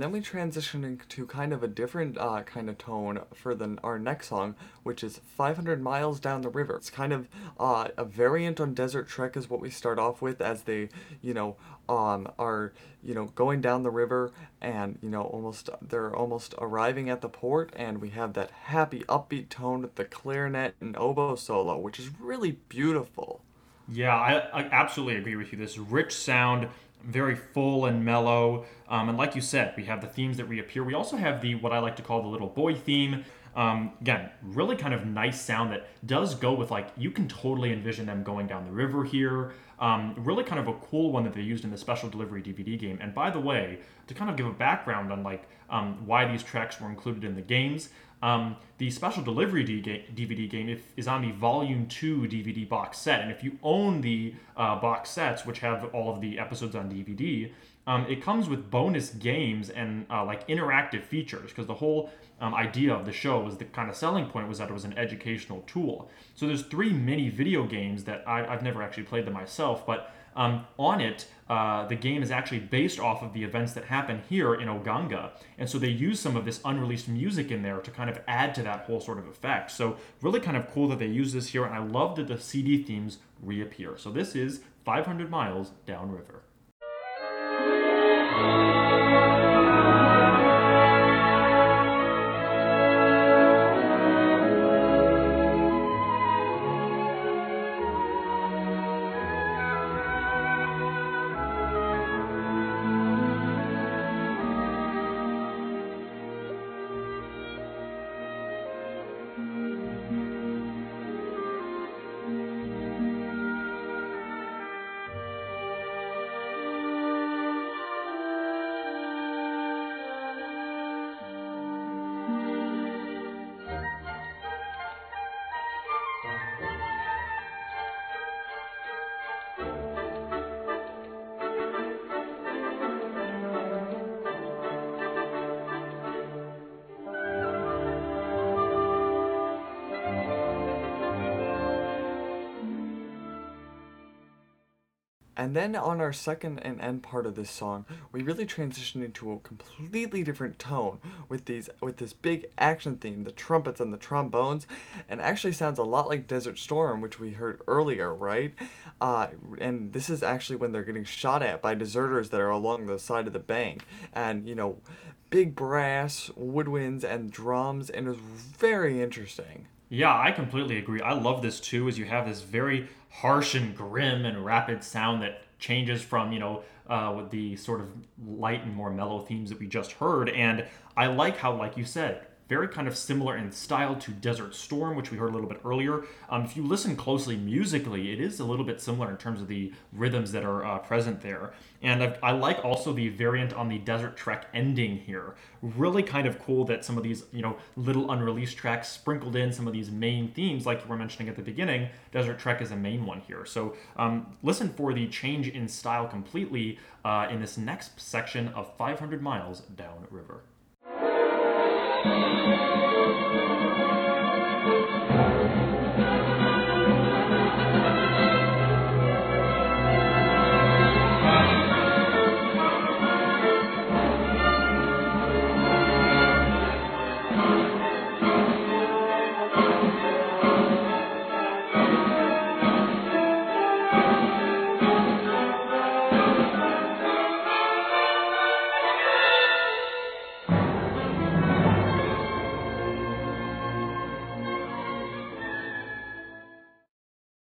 And then we transition into kind of a different uh, kind of tone for the, our next song, which is 500 Miles Down the River. It's kind of uh, a variant on Desert Trek is what we start off with as they, you know, um, are, you know, going down the river and, you know, almost, they're almost arriving at the port and we have that happy upbeat tone with the clarinet and oboe solo, which is really beautiful. Yeah, I, I absolutely agree with you. This rich sound very full and mellow. Um, and like you said, we have the themes that reappear. We also have the what I like to call the little boy theme. Um, again, really kind of nice sound that does go with like you can totally envision them going down the river here. Um, really kind of a cool one that they used in the special delivery DVD game. And by the way, to kind of give a background on like um, why these tracks were included in the games, um, the special delivery DVD game is on the Volume 2 DVD box set. And if you own the uh, box sets, which have all of the episodes on DVD, um, it comes with bonus games and uh, like interactive features because the whole um, idea of the show was the kind of selling point was that it was an educational tool. So there's three mini video games that I, I've never actually played them myself, but um, on it, uh, the game is actually based off of the events that happen here in Oganga. And so they use some of this unreleased music in there to kind of add to that whole sort of effect. So, really kind of cool that they use this here. And I love that the CD themes reappear. So, this is 500 Miles Downriver. And then on our second and end part of this song, we really transition into a completely different tone with these with this big action theme, the trumpets and the trombones, and actually sounds a lot like Desert Storm, which we heard earlier, right? Uh, and this is actually when they're getting shot at by deserters that are along the side of the bank, and you know, big brass, woodwinds, and drums, and it was very interesting. Yeah, I completely agree. I love this too, as you have this very harsh and grim and rapid sound that changes from, you know, uh, with the sort of light and more mellow themes that we just heard. And I like how, like you said, very kind of similar in style to Desert Storm, which we heard a little bit earlier. Um, if you listen closely musically, it is a little bit similar in terms of the rhythms that are uh, present there. And I, I, like also the variant on the Desert Trek ending here. Really kind of cool that some of these, you know, little unreleased tracks sprinkled in some of these main themes, like you were mentioning at the beginning. Desert Trek is a main one here. So um, listen for the change in style completely uh, in this next section of 500 Miles Downriver. Música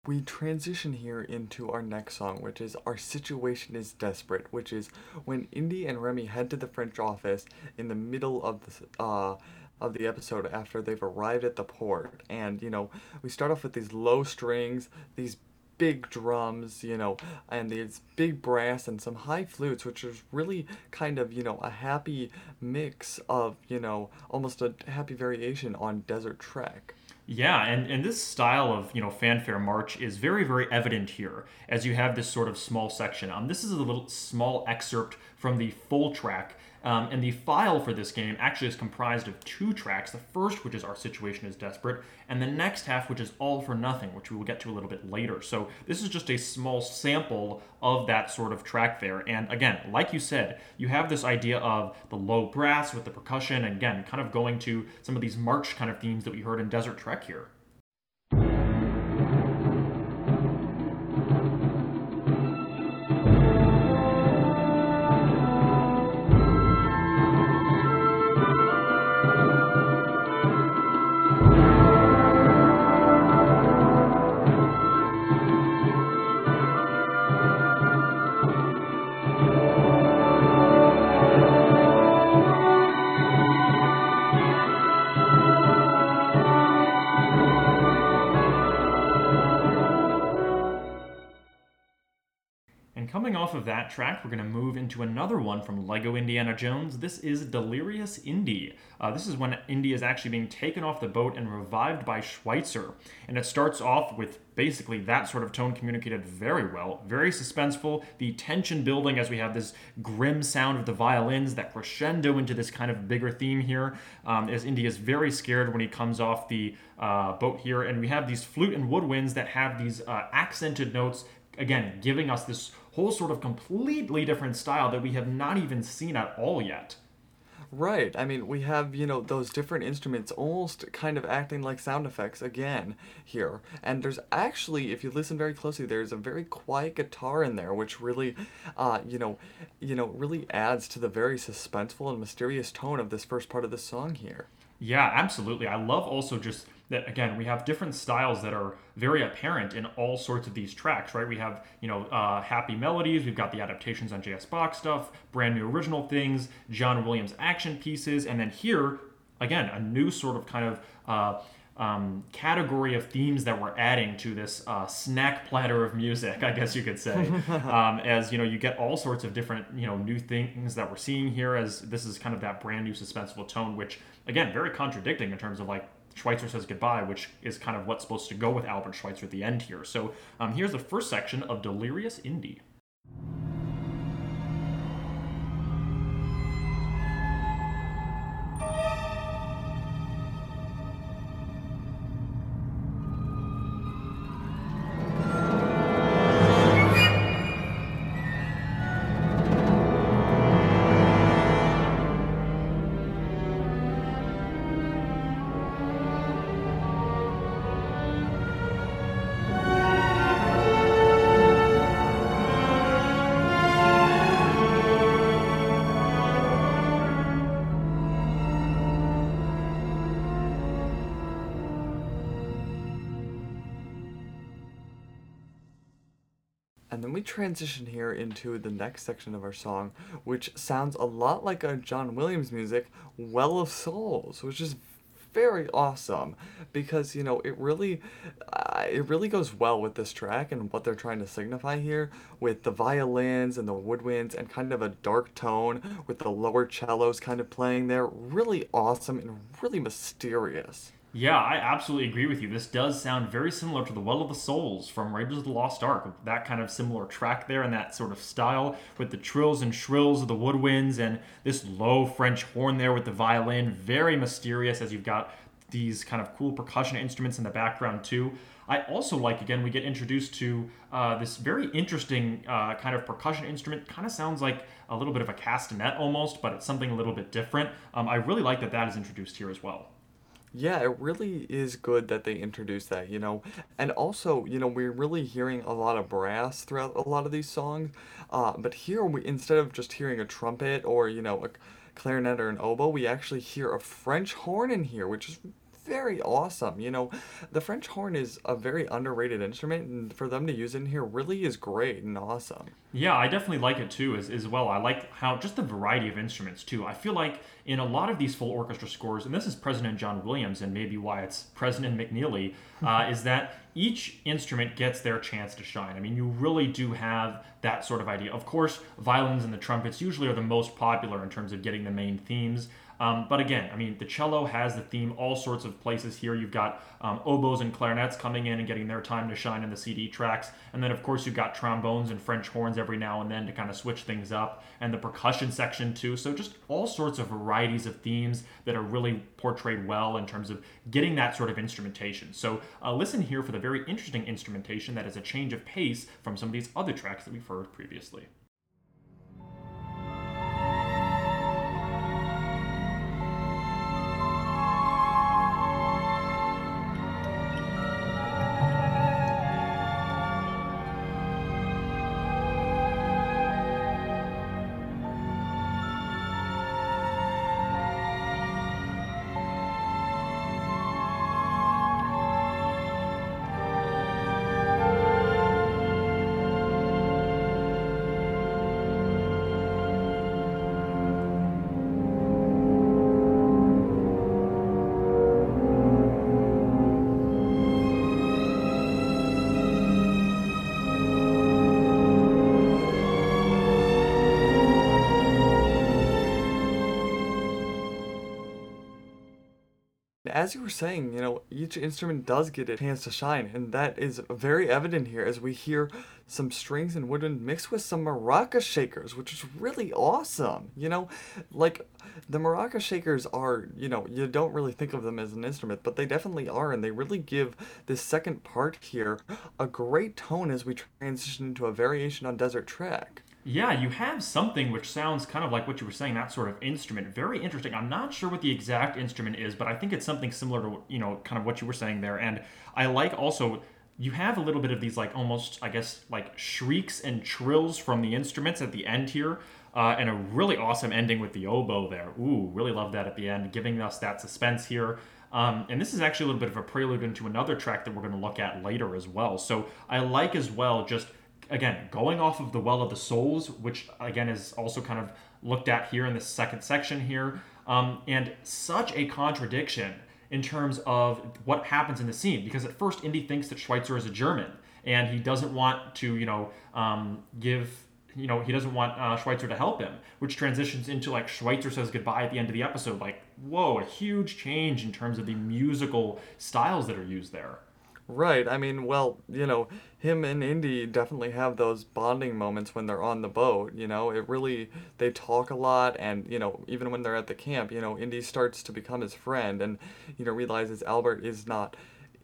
we transition here into our next song, which is Our Situation is Desperate, which is when Indy and Remy head to the French office in the middle of the, uh, of the episode after they've arrived at the port. And, you know, we start off with these low strings, these big drums, you know, and these big brass and some high flutes, which is really kind of, you know, a happy mix of, you know, almost a happy variation on Desert Trek. Yeah, and, and this style of you know fanfare march is very very evident here as you have this sort of small section. Um, this is a little small excerpt from the full track um, and the file for this game actually is comprised of two tracks. The first, which is Our Situation is Desperate, and the next half, which is All for Nothing, which we will get to a little bit later. So this is just a small sample of that sort of track there. And again, like you said, you have this idea of the low brass with the percussion, and again, kind of going to some of these march kind of themes that we heard in Desert Trek here. Track, we're going to move into another one from Lego Indiana Jones. This is Delirious Indy. Uh, this is when Indy is actually being taken off the boat and revived by Schweitzer. And it starts off with basically that sort of tone communicated very well, very suspenseful. The tension building as we have this grim sound of the violins that crescendo into this kind of bigger theme here. Um, as Indy is very scared when he comes off the uh, boat here. And we have these flute and woodwinds that have these uh, accented notes, again, giving us this whole sort of completely different style that we have not even seen at all yet. Right. I mean, we have, you know, those different instruments almost kind of acting like sound effects again here. And there's actually, if you listen very closely, there's a very quiet guitar in there, which really, uh, you know, you know, really adds to the very suspenseful and mysterious tone of this first part of the song here. Yeah, absolutely. I love also just that again we have different styles that are very apparent in all sorts of these tracks right we have you know uh, happy melodies we've got the adaptations on JS Bach's stuff brand new original things john williams action pieces and then here again a new sort of kind of uh, um, category of themes that we're adding to this uh, snack platter of music, I guess you could say. [LAUGHS] um, as you know, you get all sorts of different you know new things that we're seeing here. As this is kind of that brand new suspenseful tone, which again very contradicting in terms of like Schweitzer says goodbye, which is kind of what's supposed to go with Albert Schweitzer at the end here. So um, here's the first section of Delirious Indy. Transition here into the next section of our song, which sounds a lot like a John Williams music, Well of Souls, which is very awesome because you know it really uh, it really goes well with this track and what they're trying to signify here with the violins and the woodwinds and kind of a dark tone with the lower cellos kind of playing there. Really awesome and really mysterious yeah, I absolutely agree with you. This does sound very similar to the Well of the Souls from Raiders of the Lost Ark. That kind of similar track there and that sort of style with the trills and shrills of the woodwinds and this low French horn there with the violin. Very mysterious as you've got these kind of cool percussion instruments in the background too. I also like again we get introduced to uh, this very interesting uh, kind of percussion instrument. Kind of sounds like a little bit of a castanet almost, but it's something a little bit different. Um, I really like that that is introduced here as well. Yeah, it really is good that they introduced that, you know. And also, you know, we're really hearing a lot of brass throughout a lot of these songs. Uh, but here, we instead of just hearing a trumpet or, you know, a clarinet or an oboe, we actually hear a French horn in here, which is very awesome. You know, the French horn is a very underrated instrument, and for them to use it in here really is great and awesome. Yeah, I definitely like it too as, as well. I like how just the variety of instruments too. I feel like in a lot of these full orchestra scores, and this is President John Williams and maybe why it's President McNeely, uh, [LAUGHS] is that each instrument gets their chance to shine. I mean, you really do have that sort of idea. Of course, violins and the trumpets usually are the most popular in terms of getting the main themes. Um, but again, I mean, the cello has the theme all sorts of places here. You've got um, oboes and clarinets coming in and getting their time to shine in the CD tracks. And then, of course, you've got trombones and French horns every now and then to kind of switch things up. And the percussion section, too. So, just all sorts of varieties of themes that are really portrayed well in terms of getting that sort of instrumentation. So, uh, listen here for the very interesting instrumentation that is a change of pace from some of these other tracks that we've heard previously. As you were saying, you know, each instrument does get a chance to shine, and that is very evident here as we hear some strings and woodwind mixed with some maraca shakers, which is really awesome. You know, like the maraca shakers are, you know, you don't really think of them as an instrument, but they definitely are, and they really give this second part here a great tone as we transition into a variation on Desert Trek. Yeah, you have something which sounds kind of like what you were saying, that sort of instrument. Very interesting. I'm not sure what the exact instrument is, but I think it's something similar to, you know, kind of what you were saying there. And I like also, you have a little bit of these, like, almost, I guess, like shrieks and trills from the instruments at the end here. Uh, and a really awesome ending with the oboe there. Ooh, really love that at the end, giving us that suspense here. Um, and this is actually a little bit of a prelude into another track that we're going to look at later as well. So I like as well just again, going off of the Well of the Souls, which again is also kind of looked at here in the second section here, um, and such a contradiction in terms of what happens in the scene. Because at first, Indy thinks that Schweitzer is a German, and he doesn't want to, you know, um, give. You know, he doesn't want uh, Schweitzer to help him, which transitions into like Schweitzer says goodbye at the end of the episode. Like, whoa, a huge change in terms of the musical styles that are used there. Right. I mean, well, you know, him and Indy definitely have those bonding moments when they're on the boat, you know. It really they talk a lot and, you know, even when they're at the camp, you know, Indy starts to become his friend and, you know, realizes Albert is not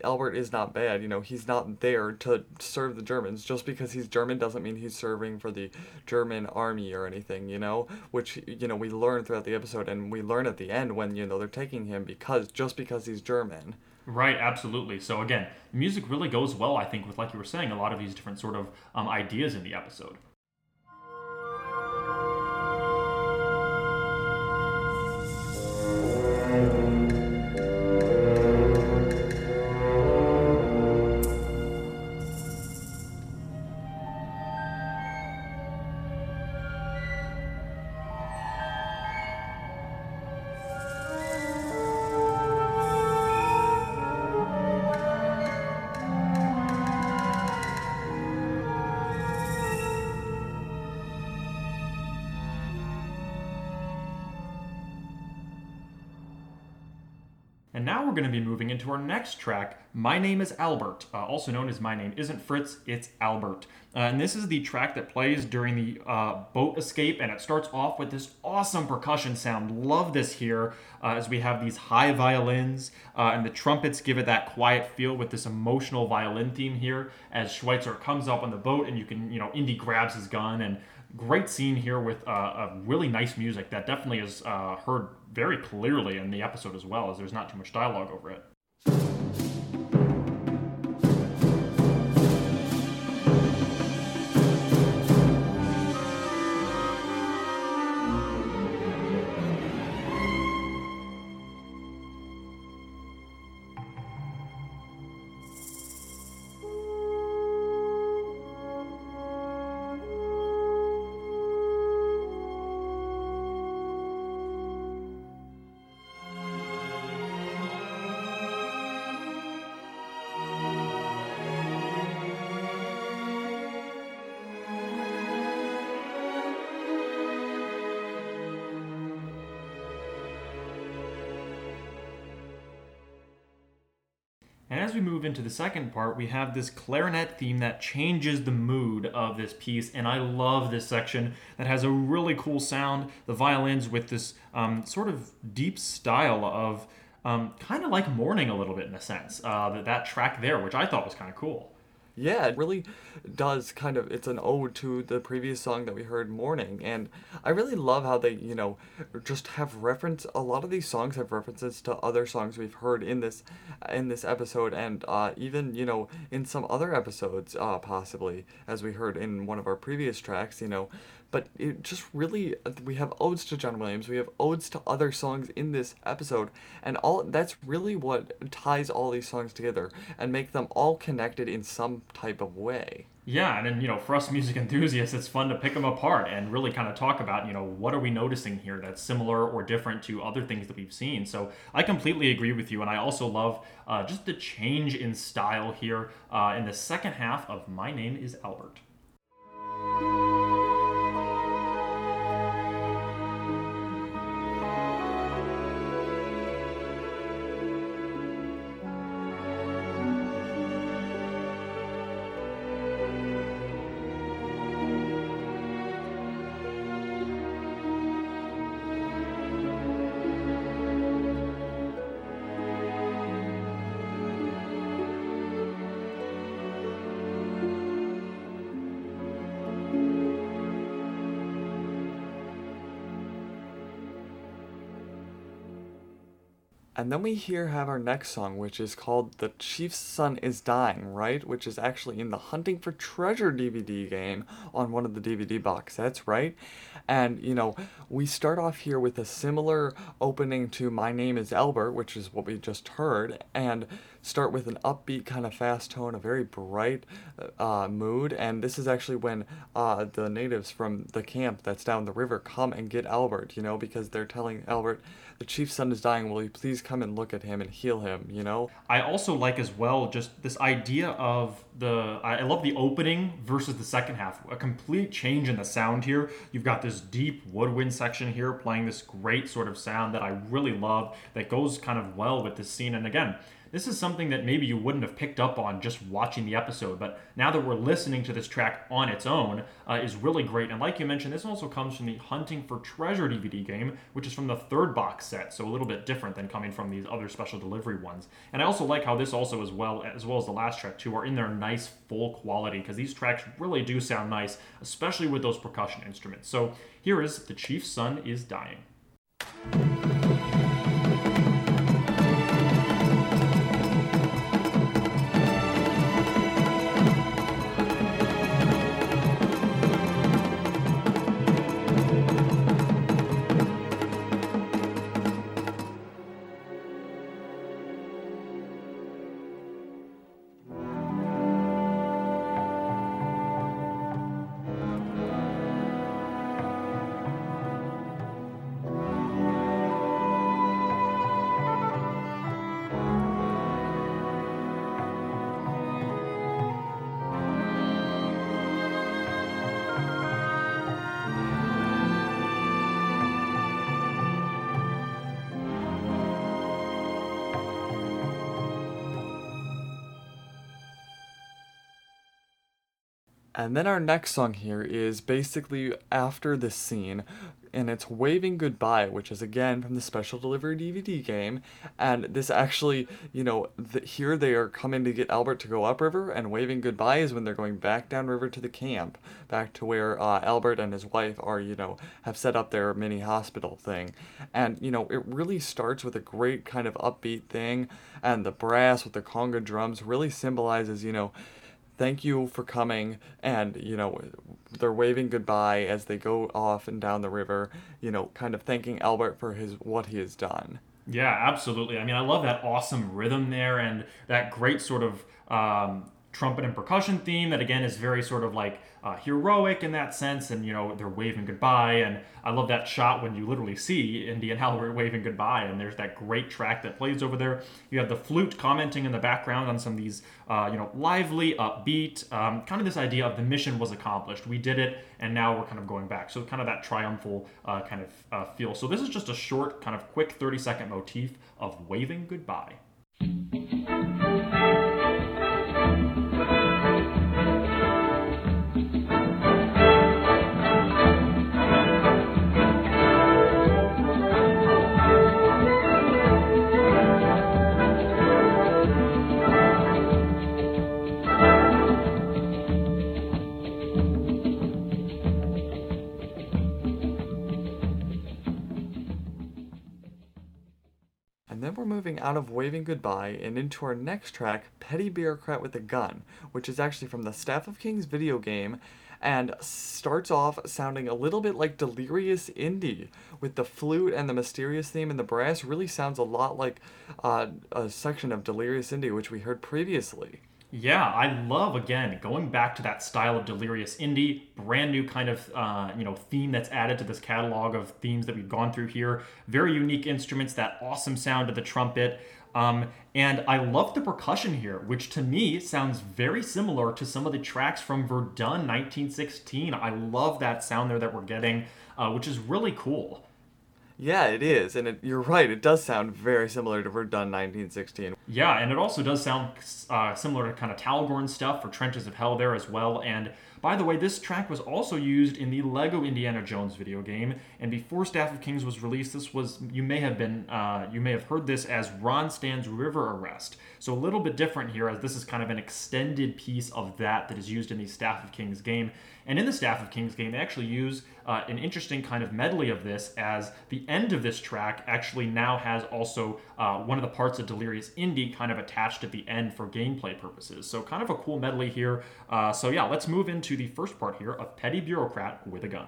Albert is not bad, you know, he's not there to serve the Germans. Just because he's German doesn't mean he's serving for the German army or anything, you know, which you know, we learn throughout the episode and we learn at the end when, you know, they're taking him because just because he's German. Right, absolutely. So again, music really goes well, I think, with like you were saying, a lot of these different sort of um, ideas in the episode. Going to be moving into our next track, My Name is Albert, uh, also known as My Name Isn't Fritz, It's Albert. Uh, and this is the track that plays during the uh, boat escape, and it starts off with this awesome percussion sound. Love this here uh, as we have these high violins, uh, and the trumpets give it that quiet feel with this emotional violin theme here as Schweitzer comes up on the boat, and you can, you know, Indy grabs his gun and great scene here with uh, a really nice music that definitely is uh, heard very clearly in the episode as well, as there's not too much dialogue over it. Move into the second part, we have this clarinet theme that changes the mood of this piece. And I love this section that has a really cool sound. The violins with this um, sort of deep style of um, kind of like mourning a little bit in a sense. Uh, that, that track there, which I thought was kind of cool. Yeah, it really? does kind of it's an ode to the previous song that we heard Morning and I really love how they, you know, just have reference a lot of these songs have references to other songs we've heard in this in this episode and uh, even, you know, in some other episodes uh, possibly as we heard in one of our previous tracks, you know, but it just really we have odes to John Williams, we have odes to other songs in this episode, and all that's really what ties all these songs together and make them all connected in some type of way. Yeah, and then you know, for us music enthusiasts, it's fun to pick them apart and really kind of talk about, you know, what are we noticing here that's similar or different to other things that we've seen. So I completely agree with you, and I also love uh, just the change in style here uh, in the second half of My Name Is Albert. And then we here have our next song, which is called The Chief's Son is Dying, right? Which is actually in the Hunting for Treasure DVD game on one of the DVD box sets, right? And, you know, we start off here with a similar opening to My Name is Albert, which is what we just heard, and start with an upbeat kind of fast tone, a very bright uh, mood. And this is actually when uh, the natives from the camp that's down the river come and get Albert, you know, because they're telling Albert, the chief's son is dying. Will you please come and look at him and heal him, you know? I also like as well just this idea of the. I love the opening versus the second half. A complete change in the sound here. You've got this deep woodwind section here playing this great sort of sound that I really love that goes kind of well with this scene. And again, this is something that maybe you wouldn't have picked up on just watching the episode, but now that we're listening to this track on its own, uh, is really great. And like you mentioned, this also comes from the Hunting for Treasure DVD game, which is from the third box set, so a little bit different than coming from these other special delivery ones. And I also like how this also, as well as well as the last track too, are in their nice full quality because these tracks really do sound nice, especially with those percussion instruments. So here is The Chief's Son is Dying. And then our next song here is basically after this scene, and it's Waving Goodbye, which is again from the Special Delivery DVD game. And this actually, you know, the, here they are coming to get Albert to go upriver, and Waving Goodbye is when they're going back downriver to the camp, back to where uh, Albert and his wife are, you know, have set up their mini hospital thing. And, you know, it really starts with a great kind of upbeat thing, and the brass with the conga drums really symbolizes, you know, thank you for coming and you know they're waving goodbye as they go off and down the river you know kind of thanking albert for his what he has done Yeah, absolutely. I mean, I love that awesome rhythm there and that great sort of um, trumpet and percussion theme that, again, is very sort of like uh, heroic in that sense. And, you know, they're waving goodbye. And I love that shot when you literally see Indy and Albert [LAUGHS] waving goodbye. And there's that great track that plays over there. You have the flute commenting in the background on some of these, uh, you know, lively, upbeat, um, kind of this idea of the mission was accomplished. We did it, and now we're kind of going back. So, kind of that triumphal uh, kind of uh, feel. So, this is just a short, kind of quick 30 second motif of waving goodbye. Moving out of Waving Goodbye and into our next track, Petty Bureaucrat with a Gun, which is actually from the Staff of Kings video game and starts off sounding a little bit like Delirious Indy with the flute and the mysterious theme and the brass really sounds a lot like uh, a section of Delirious Indy which we heard previously. Yeah, I love again going back to that style of delirious Indy, brand new kind of uh, you know theme that's added to this catalog of themes that we've gone through here. Very unique instruments, that awesome sound of the trumpet, um, and I love the percussion here, which to me sounds very similar to some of the tracks from Verdun 1916. I love that sound there that we're getting, uh, which is really cool. Yeah, it is, and it, you're right. It does sound very similar to Verdun 1916. Yeah, and it also does sound uh, similar to kind of Talgorn stuff for Trenches of Hell there as well. And by the way, this track was also used in the Lego Indiana Jones video game. And before Staff of Kings was released, this was you may have been uh, you may have heard this as Ron Stan's River Arrest. So a little bit different here, as this is kind of an extended piece of that that is used in the Staff of Kings game. And in the Staff of Kings game, they actually use uh, an interesting kind of medley of this, as the end of this track actually now has also uh, one of the parts of Delirious Indy kind of attached at the end for gameplay purposes. So, kind of a cool medley here. Uh, so, yeah, let's move into the first part here of Petty Bureaucrat with a Gun.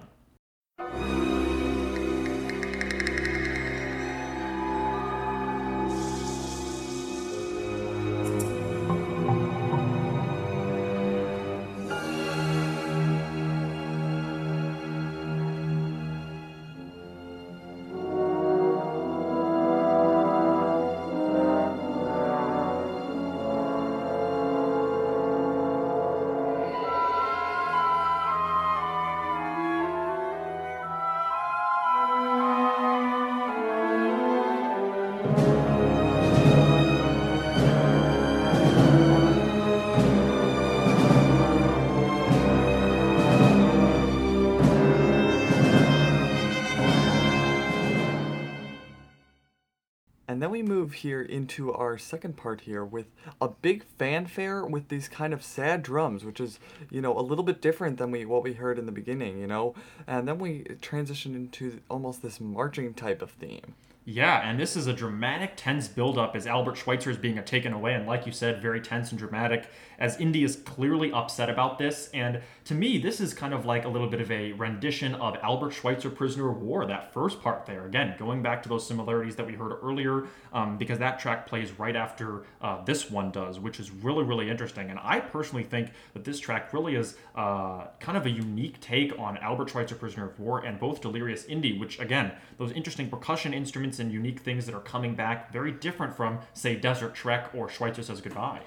We move here into our second part here with a big fanfare with these kind of sad drums, which is, you know, a little bit different than we what we heard in the beginning, you know. And then we transition into almost this marching type of theme. Yeah, and this is a dramatic, tense buildup as Albert Schweitzer is being taken away. And like you said, very tense and dramatic, as Indy is clearly upset about this. And to me, this is kind of like a little bit of a rendition of Albert Schweitzer Prisoner of War, that first part there. Again, going back to those similarities that we heard earlier, um, because that track plays right after uh, this one does, which is really, really interesting. And I personally think that this track really is uh, kind of a unique take on Albert Schweitzer Prisoner of War and both Delirious Indy, which, again, those interesting percussion instruments and unique things that are coming back, very different from, say, Desert Trek or Schweitzer Says Goodbye.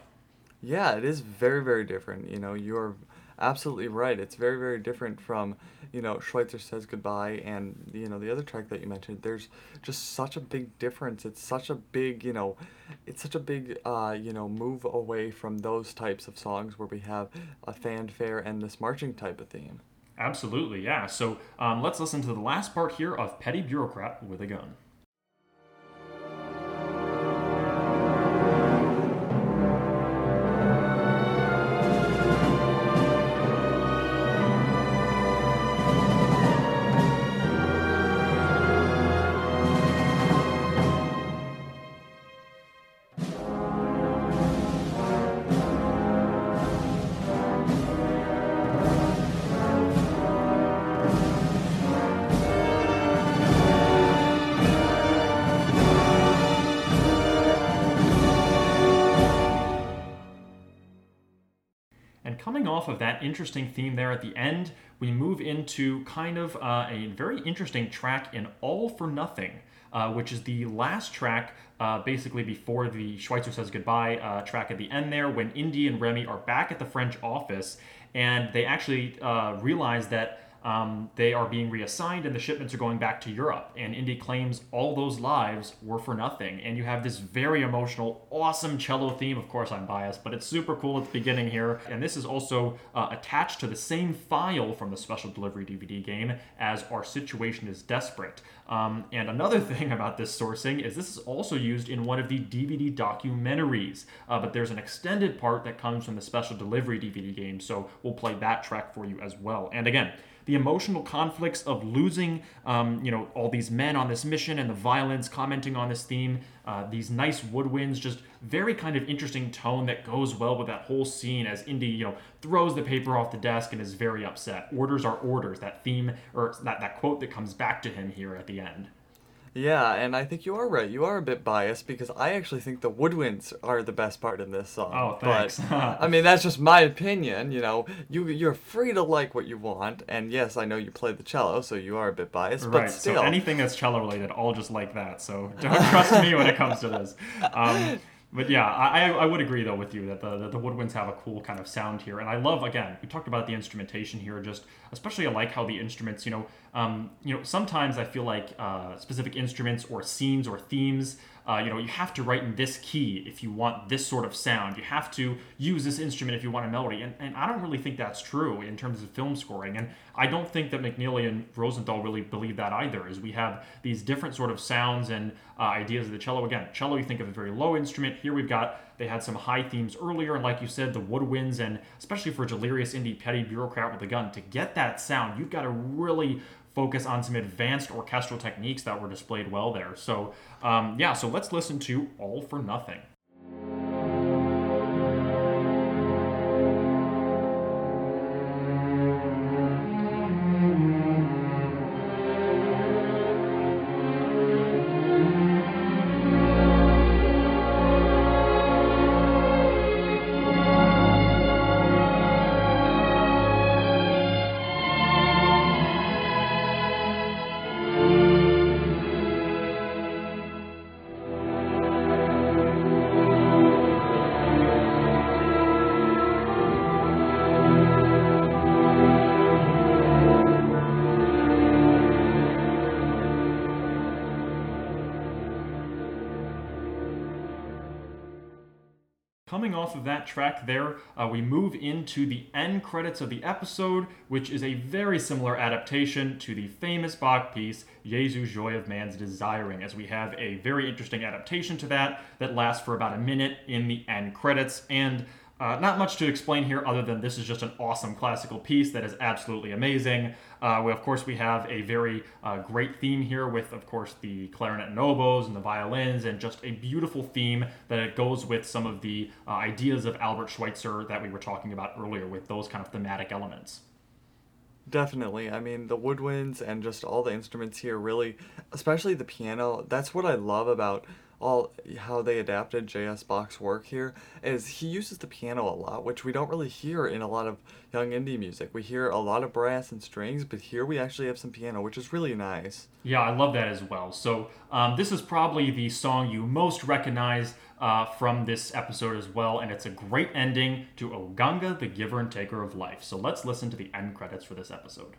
Yeah, it is very, very different. You know, you're absolutely right. It's very, very different from, you know, Schweitzer Says Goodbye and, you know, the other track that you mentioned. There's just such a big difference. It's such a big, you know, it's such a big, uh, you know, move away from those types of songs where we have a fanfare and this marching type of theme. Absolutely, yeah. So um, let's listen to the last part here of Petty Bureaucrat with a Gun. Of that interesting theme there at the end, we move into kind of uh, a very interesting track in All for Nothing, uh, which is the last track, uh, basically before the Schweitzer Says Goodbye uh, track at the end there, when Indy and Remy are back at the French office, and they actually uh, realize that um, they are being reassigned and the shipments are going back to Europe. And Indy claims all those lives were for nothing. And you have this very emotional, awesome cello theme. Of course, I'm biased, but it's super cool at the beginning here. And this is also uh, attached to the same file from the special delivery DVD game as Our Situation is Desperate. Um, and another [LAUGHS] thing about this sourcing is this is also used in one of the DVD documentaries, uh, but there's an extended part that comes from the special delivery DVD game, so we'll play that track for you as well. And again, the emotional conflicts of losing, um, you know, all these men on this mission and the violence, commenting on this theme, uh, these nice woodwinds, just very kind of interesting tone that goes well with that whole scene as Indy, you know, throws the paper off the desk and is very upset. Orders are orders, that theme, or that, that quote that comes back to him here at the end. Yeah, and I think you are right. You are a bit biased because I actually think the woodwinds are the best part in this song. Oh, thanks. But, [LAUGHS] I mean, that's just my opinion. You know, you you're free to like what you want, and yes, I know you play the cello, so you are a bit biased. Right. But still, so anything that's cello related, I'll just like that. So don't [LAUGHS] trust me when it comes to this. Um, but yeah, I, I would agree though with you that the, that the woodwinds have a cool kind of sound here, and I love again we talked about the instrumentation here. Just especially I like how the instruments, you know, um, you know sometimes I feel like uh, specific instruments or scenes or themes uh, you know, you have to write in this key if you want this sort of sound. You have to use this instrument if you want a melody. And, and I don't really think that's true in terms of film scoring. And I don't think that McNeely and Rosenthal really believe that either, is we have these different sort of sounds and uh, ideas of the cello. Again, cello, you think of a very low instrument. Here we've got, they had some high themes earlier. And like you said, the woodwinds, and especially for a Delirious Indy Petty Bureaucrat with a Gun, to get that sound, you've got to really focus on some advanced orchestral techniques that were displayed well there. So, um, yeah, so let's listen to All for Nothing. Coming off of that track there, uh, we move into the end credits of the episode, which is a very similar adaptation to the famous Bach piece, Jesu Joy of Man's Desiring, as we have a very interesting adaptation to that that lasts for about a minute in the end credits. And uh, not much to explain here other than this is just an awesome classical piece that is absolutely amazing. Uh, we, of course, we have a very uh, great theme here with, of course, the clarinet and oboes and the violins, and just a beautiful theme that it goes with some of the uh, ideas of Albert Schweitzer that we were talking about earlier with those kind of thematic elements. Definitely. I mean, the woodwinds and just all the instruments here really, especially the piano, that's what I love about all how they adapted J.S. Bach's work here is he uses the piano a lot, which we don't really hear in a lot of young Indy music. We hear a lot of brass and strings, but here we actually have some piano, which is really nice. Yeah, I love that as well. So um, this is probably the song you most recognize uh, from this episode as well, and it's a great ending to Oganga, the giver and taker of life. So let's listen to the end credits for this episode.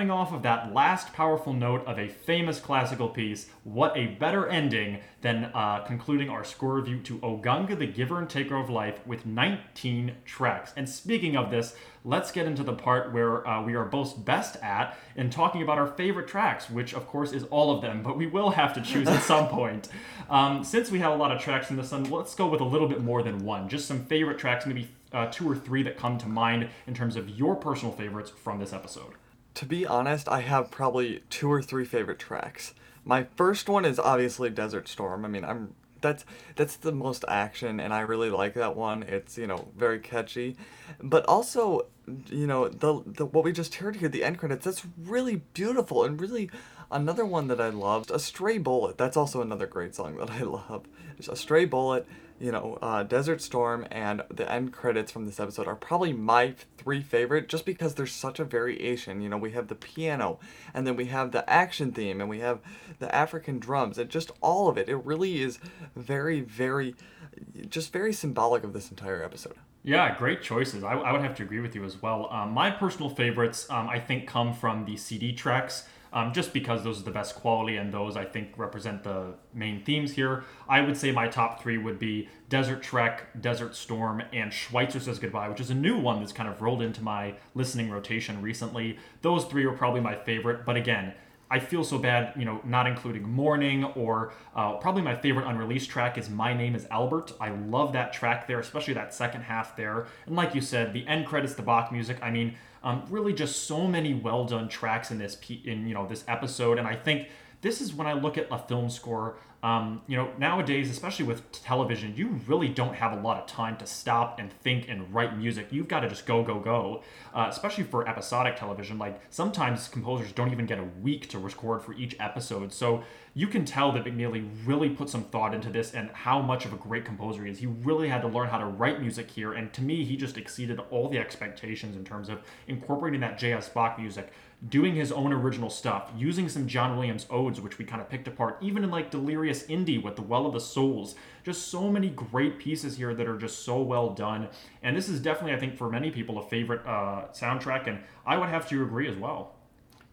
Coming off of that last powerful note of a famous classical piece, what a better ending than uh, concluding our score review to Oganga, the Giver and Taker of Life, with 19 tracks. And speaking of this, let's get into the part where uh, we are both best at in talking about our favorite tracks, which of course is all of them, but we will have to choose at some point. [LAUGHS] Um, since we have a lot of tracks in this one, let's go with a little bit more than one. Just some favorite tracks, maybe uh, two or three that come to mind in terms of your personal favorites from this episode. To be honest, I have probably two or three favorite tracks. My first one is obviously Desert Storm. I mean, I'm that's that's the most action and I really like that one. It's, you know, very catchy. But also, you know, the the what we just heard here, the end credits, that's really beautiful and really another one that I loved, A Stray Bullet. That's also another great song that I [LAUGHS] love. A Stray Bullet you know, uh, Desert Storm and the end credits from this episode are probably my three favorite just because there's such a variation. You know, we have the piano, and then we have the action theme, and we have the African drums, and just all of it. It really is very, very, just very symbolic of this entire episode. Yeah, great choices. I, I would have to agree with you as well. Um, my personal favorites, um, I think, come from the CD tracks um, just because those are the best quality and those I think represent the main themes here. I would say my top three would be Desert Trek, Desert Storm, and Schweitzer Says Goodbye, which is a new one that's kind of rolled into my listening rotation recently. Those three are probably my favorite, but again, I feel so bad, you know, not including Morning or uh, probably my favorite unreleased track is My Name is Albert. I love that track there, especially that second half there. And like you said, the end credits, the Bach music. I mean, um, really just so many well done tracks in this in you know this episode, and I think this is when I look at a film score um, you know, nowadays, especially with television, you really don't have a lot of time to stop and think and write music. You've got to just go, go, go. Uh, especially for episodic television, like sometimes composers don't even get a week to record for each episode. So you can tell that McNeely really put some thought into this and how much of a great composer he is. He really had to learn how to write music here, and to me, he just exceeded all the expectations in terms of incorporating that J.S. Bach music doing his own original stuff, using some John Williams odes, which we kind of picked apart, even in like Delirious Indy with The Well of the Souls. Just so many great pieces here that are just so well done. And this is definitely, I think, for many people, a favorite uh, soundtrack, and I would have to agree as well.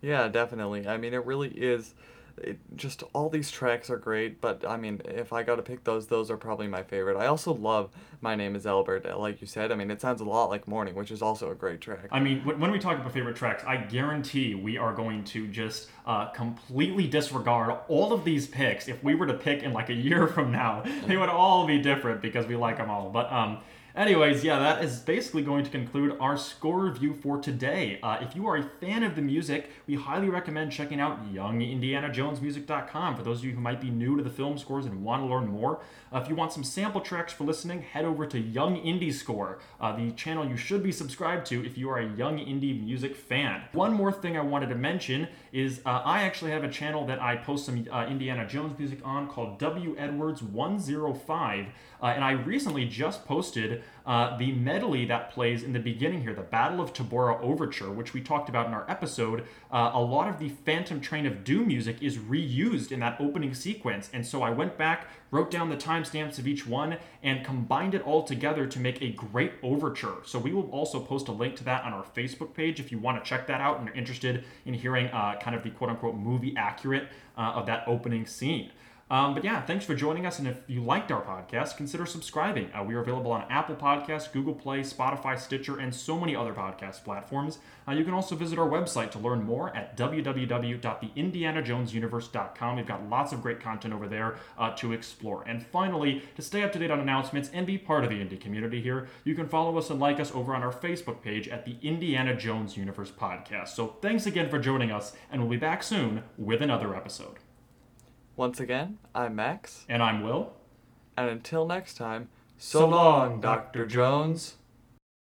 Yeah, definitely. I mean, it really is it, just all these tracks are great, but I mean, if I got to pick those, those are probably my favorite. I also love My Name is Albert, uh, like you said. I mean, it sounds a lot like Morning, which is also a great track. I mean, when we talk about favorite tracks, I guarantee we are going to just uh, completely disregard all of these picks. If we were to pick in like a year [LAUGHS] from now, they would all be different because we like them all. But um, Anyways, yeah, that is basically going to conclude our score review for today. Uh, if you are a fan of the music, we highly recommend checking out youngindianajonesmusic.com for those of you who might be new to the film scores and want to learn more. Uh, if you want some sample tracks for listening, head over to Young Indy Score, uh, the channel you should be subscribed to if you are a young Indy music fan. One more thing I wanted to mention is uh, I actually have a channel that I post some uh, Indiana Jones music on called W Edwards 105. Uh, and I recently just posted uh, the medley that plays in the beginning here, the Battle of Tabora Overture, which we talked about in our episode. Uh, a lot of the Phantom Train of Doom music is reused in that opening sequence. And so I went back, wrote down the timestamps of each one, and combined it all together to make a great overture. So we will also post a link to that on our Facebook page if you want to check that out and you're interested in hearing uh, kind of the quote unquote movie accurate uh, of that opening scene. Um, but yeah, thanks for joining us. And if you liked our podcast, consider subscribing. Uh, we are available on Apple Podcasts, Google Play, Spotify, Stitcher, and so many other podcast platforms. Uh, you can also visit our website to learn more at www.theindianajonesuniverse.com. We've got lots of great content over there uh, to explore. And finally, to stay up to date on announcements and be part of the indie community here, you can follow us and like us over on our Facebook page at the Indiana Jones Universe Podcast. So thanks again for joining us, and we'll be back soon with another episode. Once again, I'm Max, And I'm Will. and until next time, so long, Dr. Jones.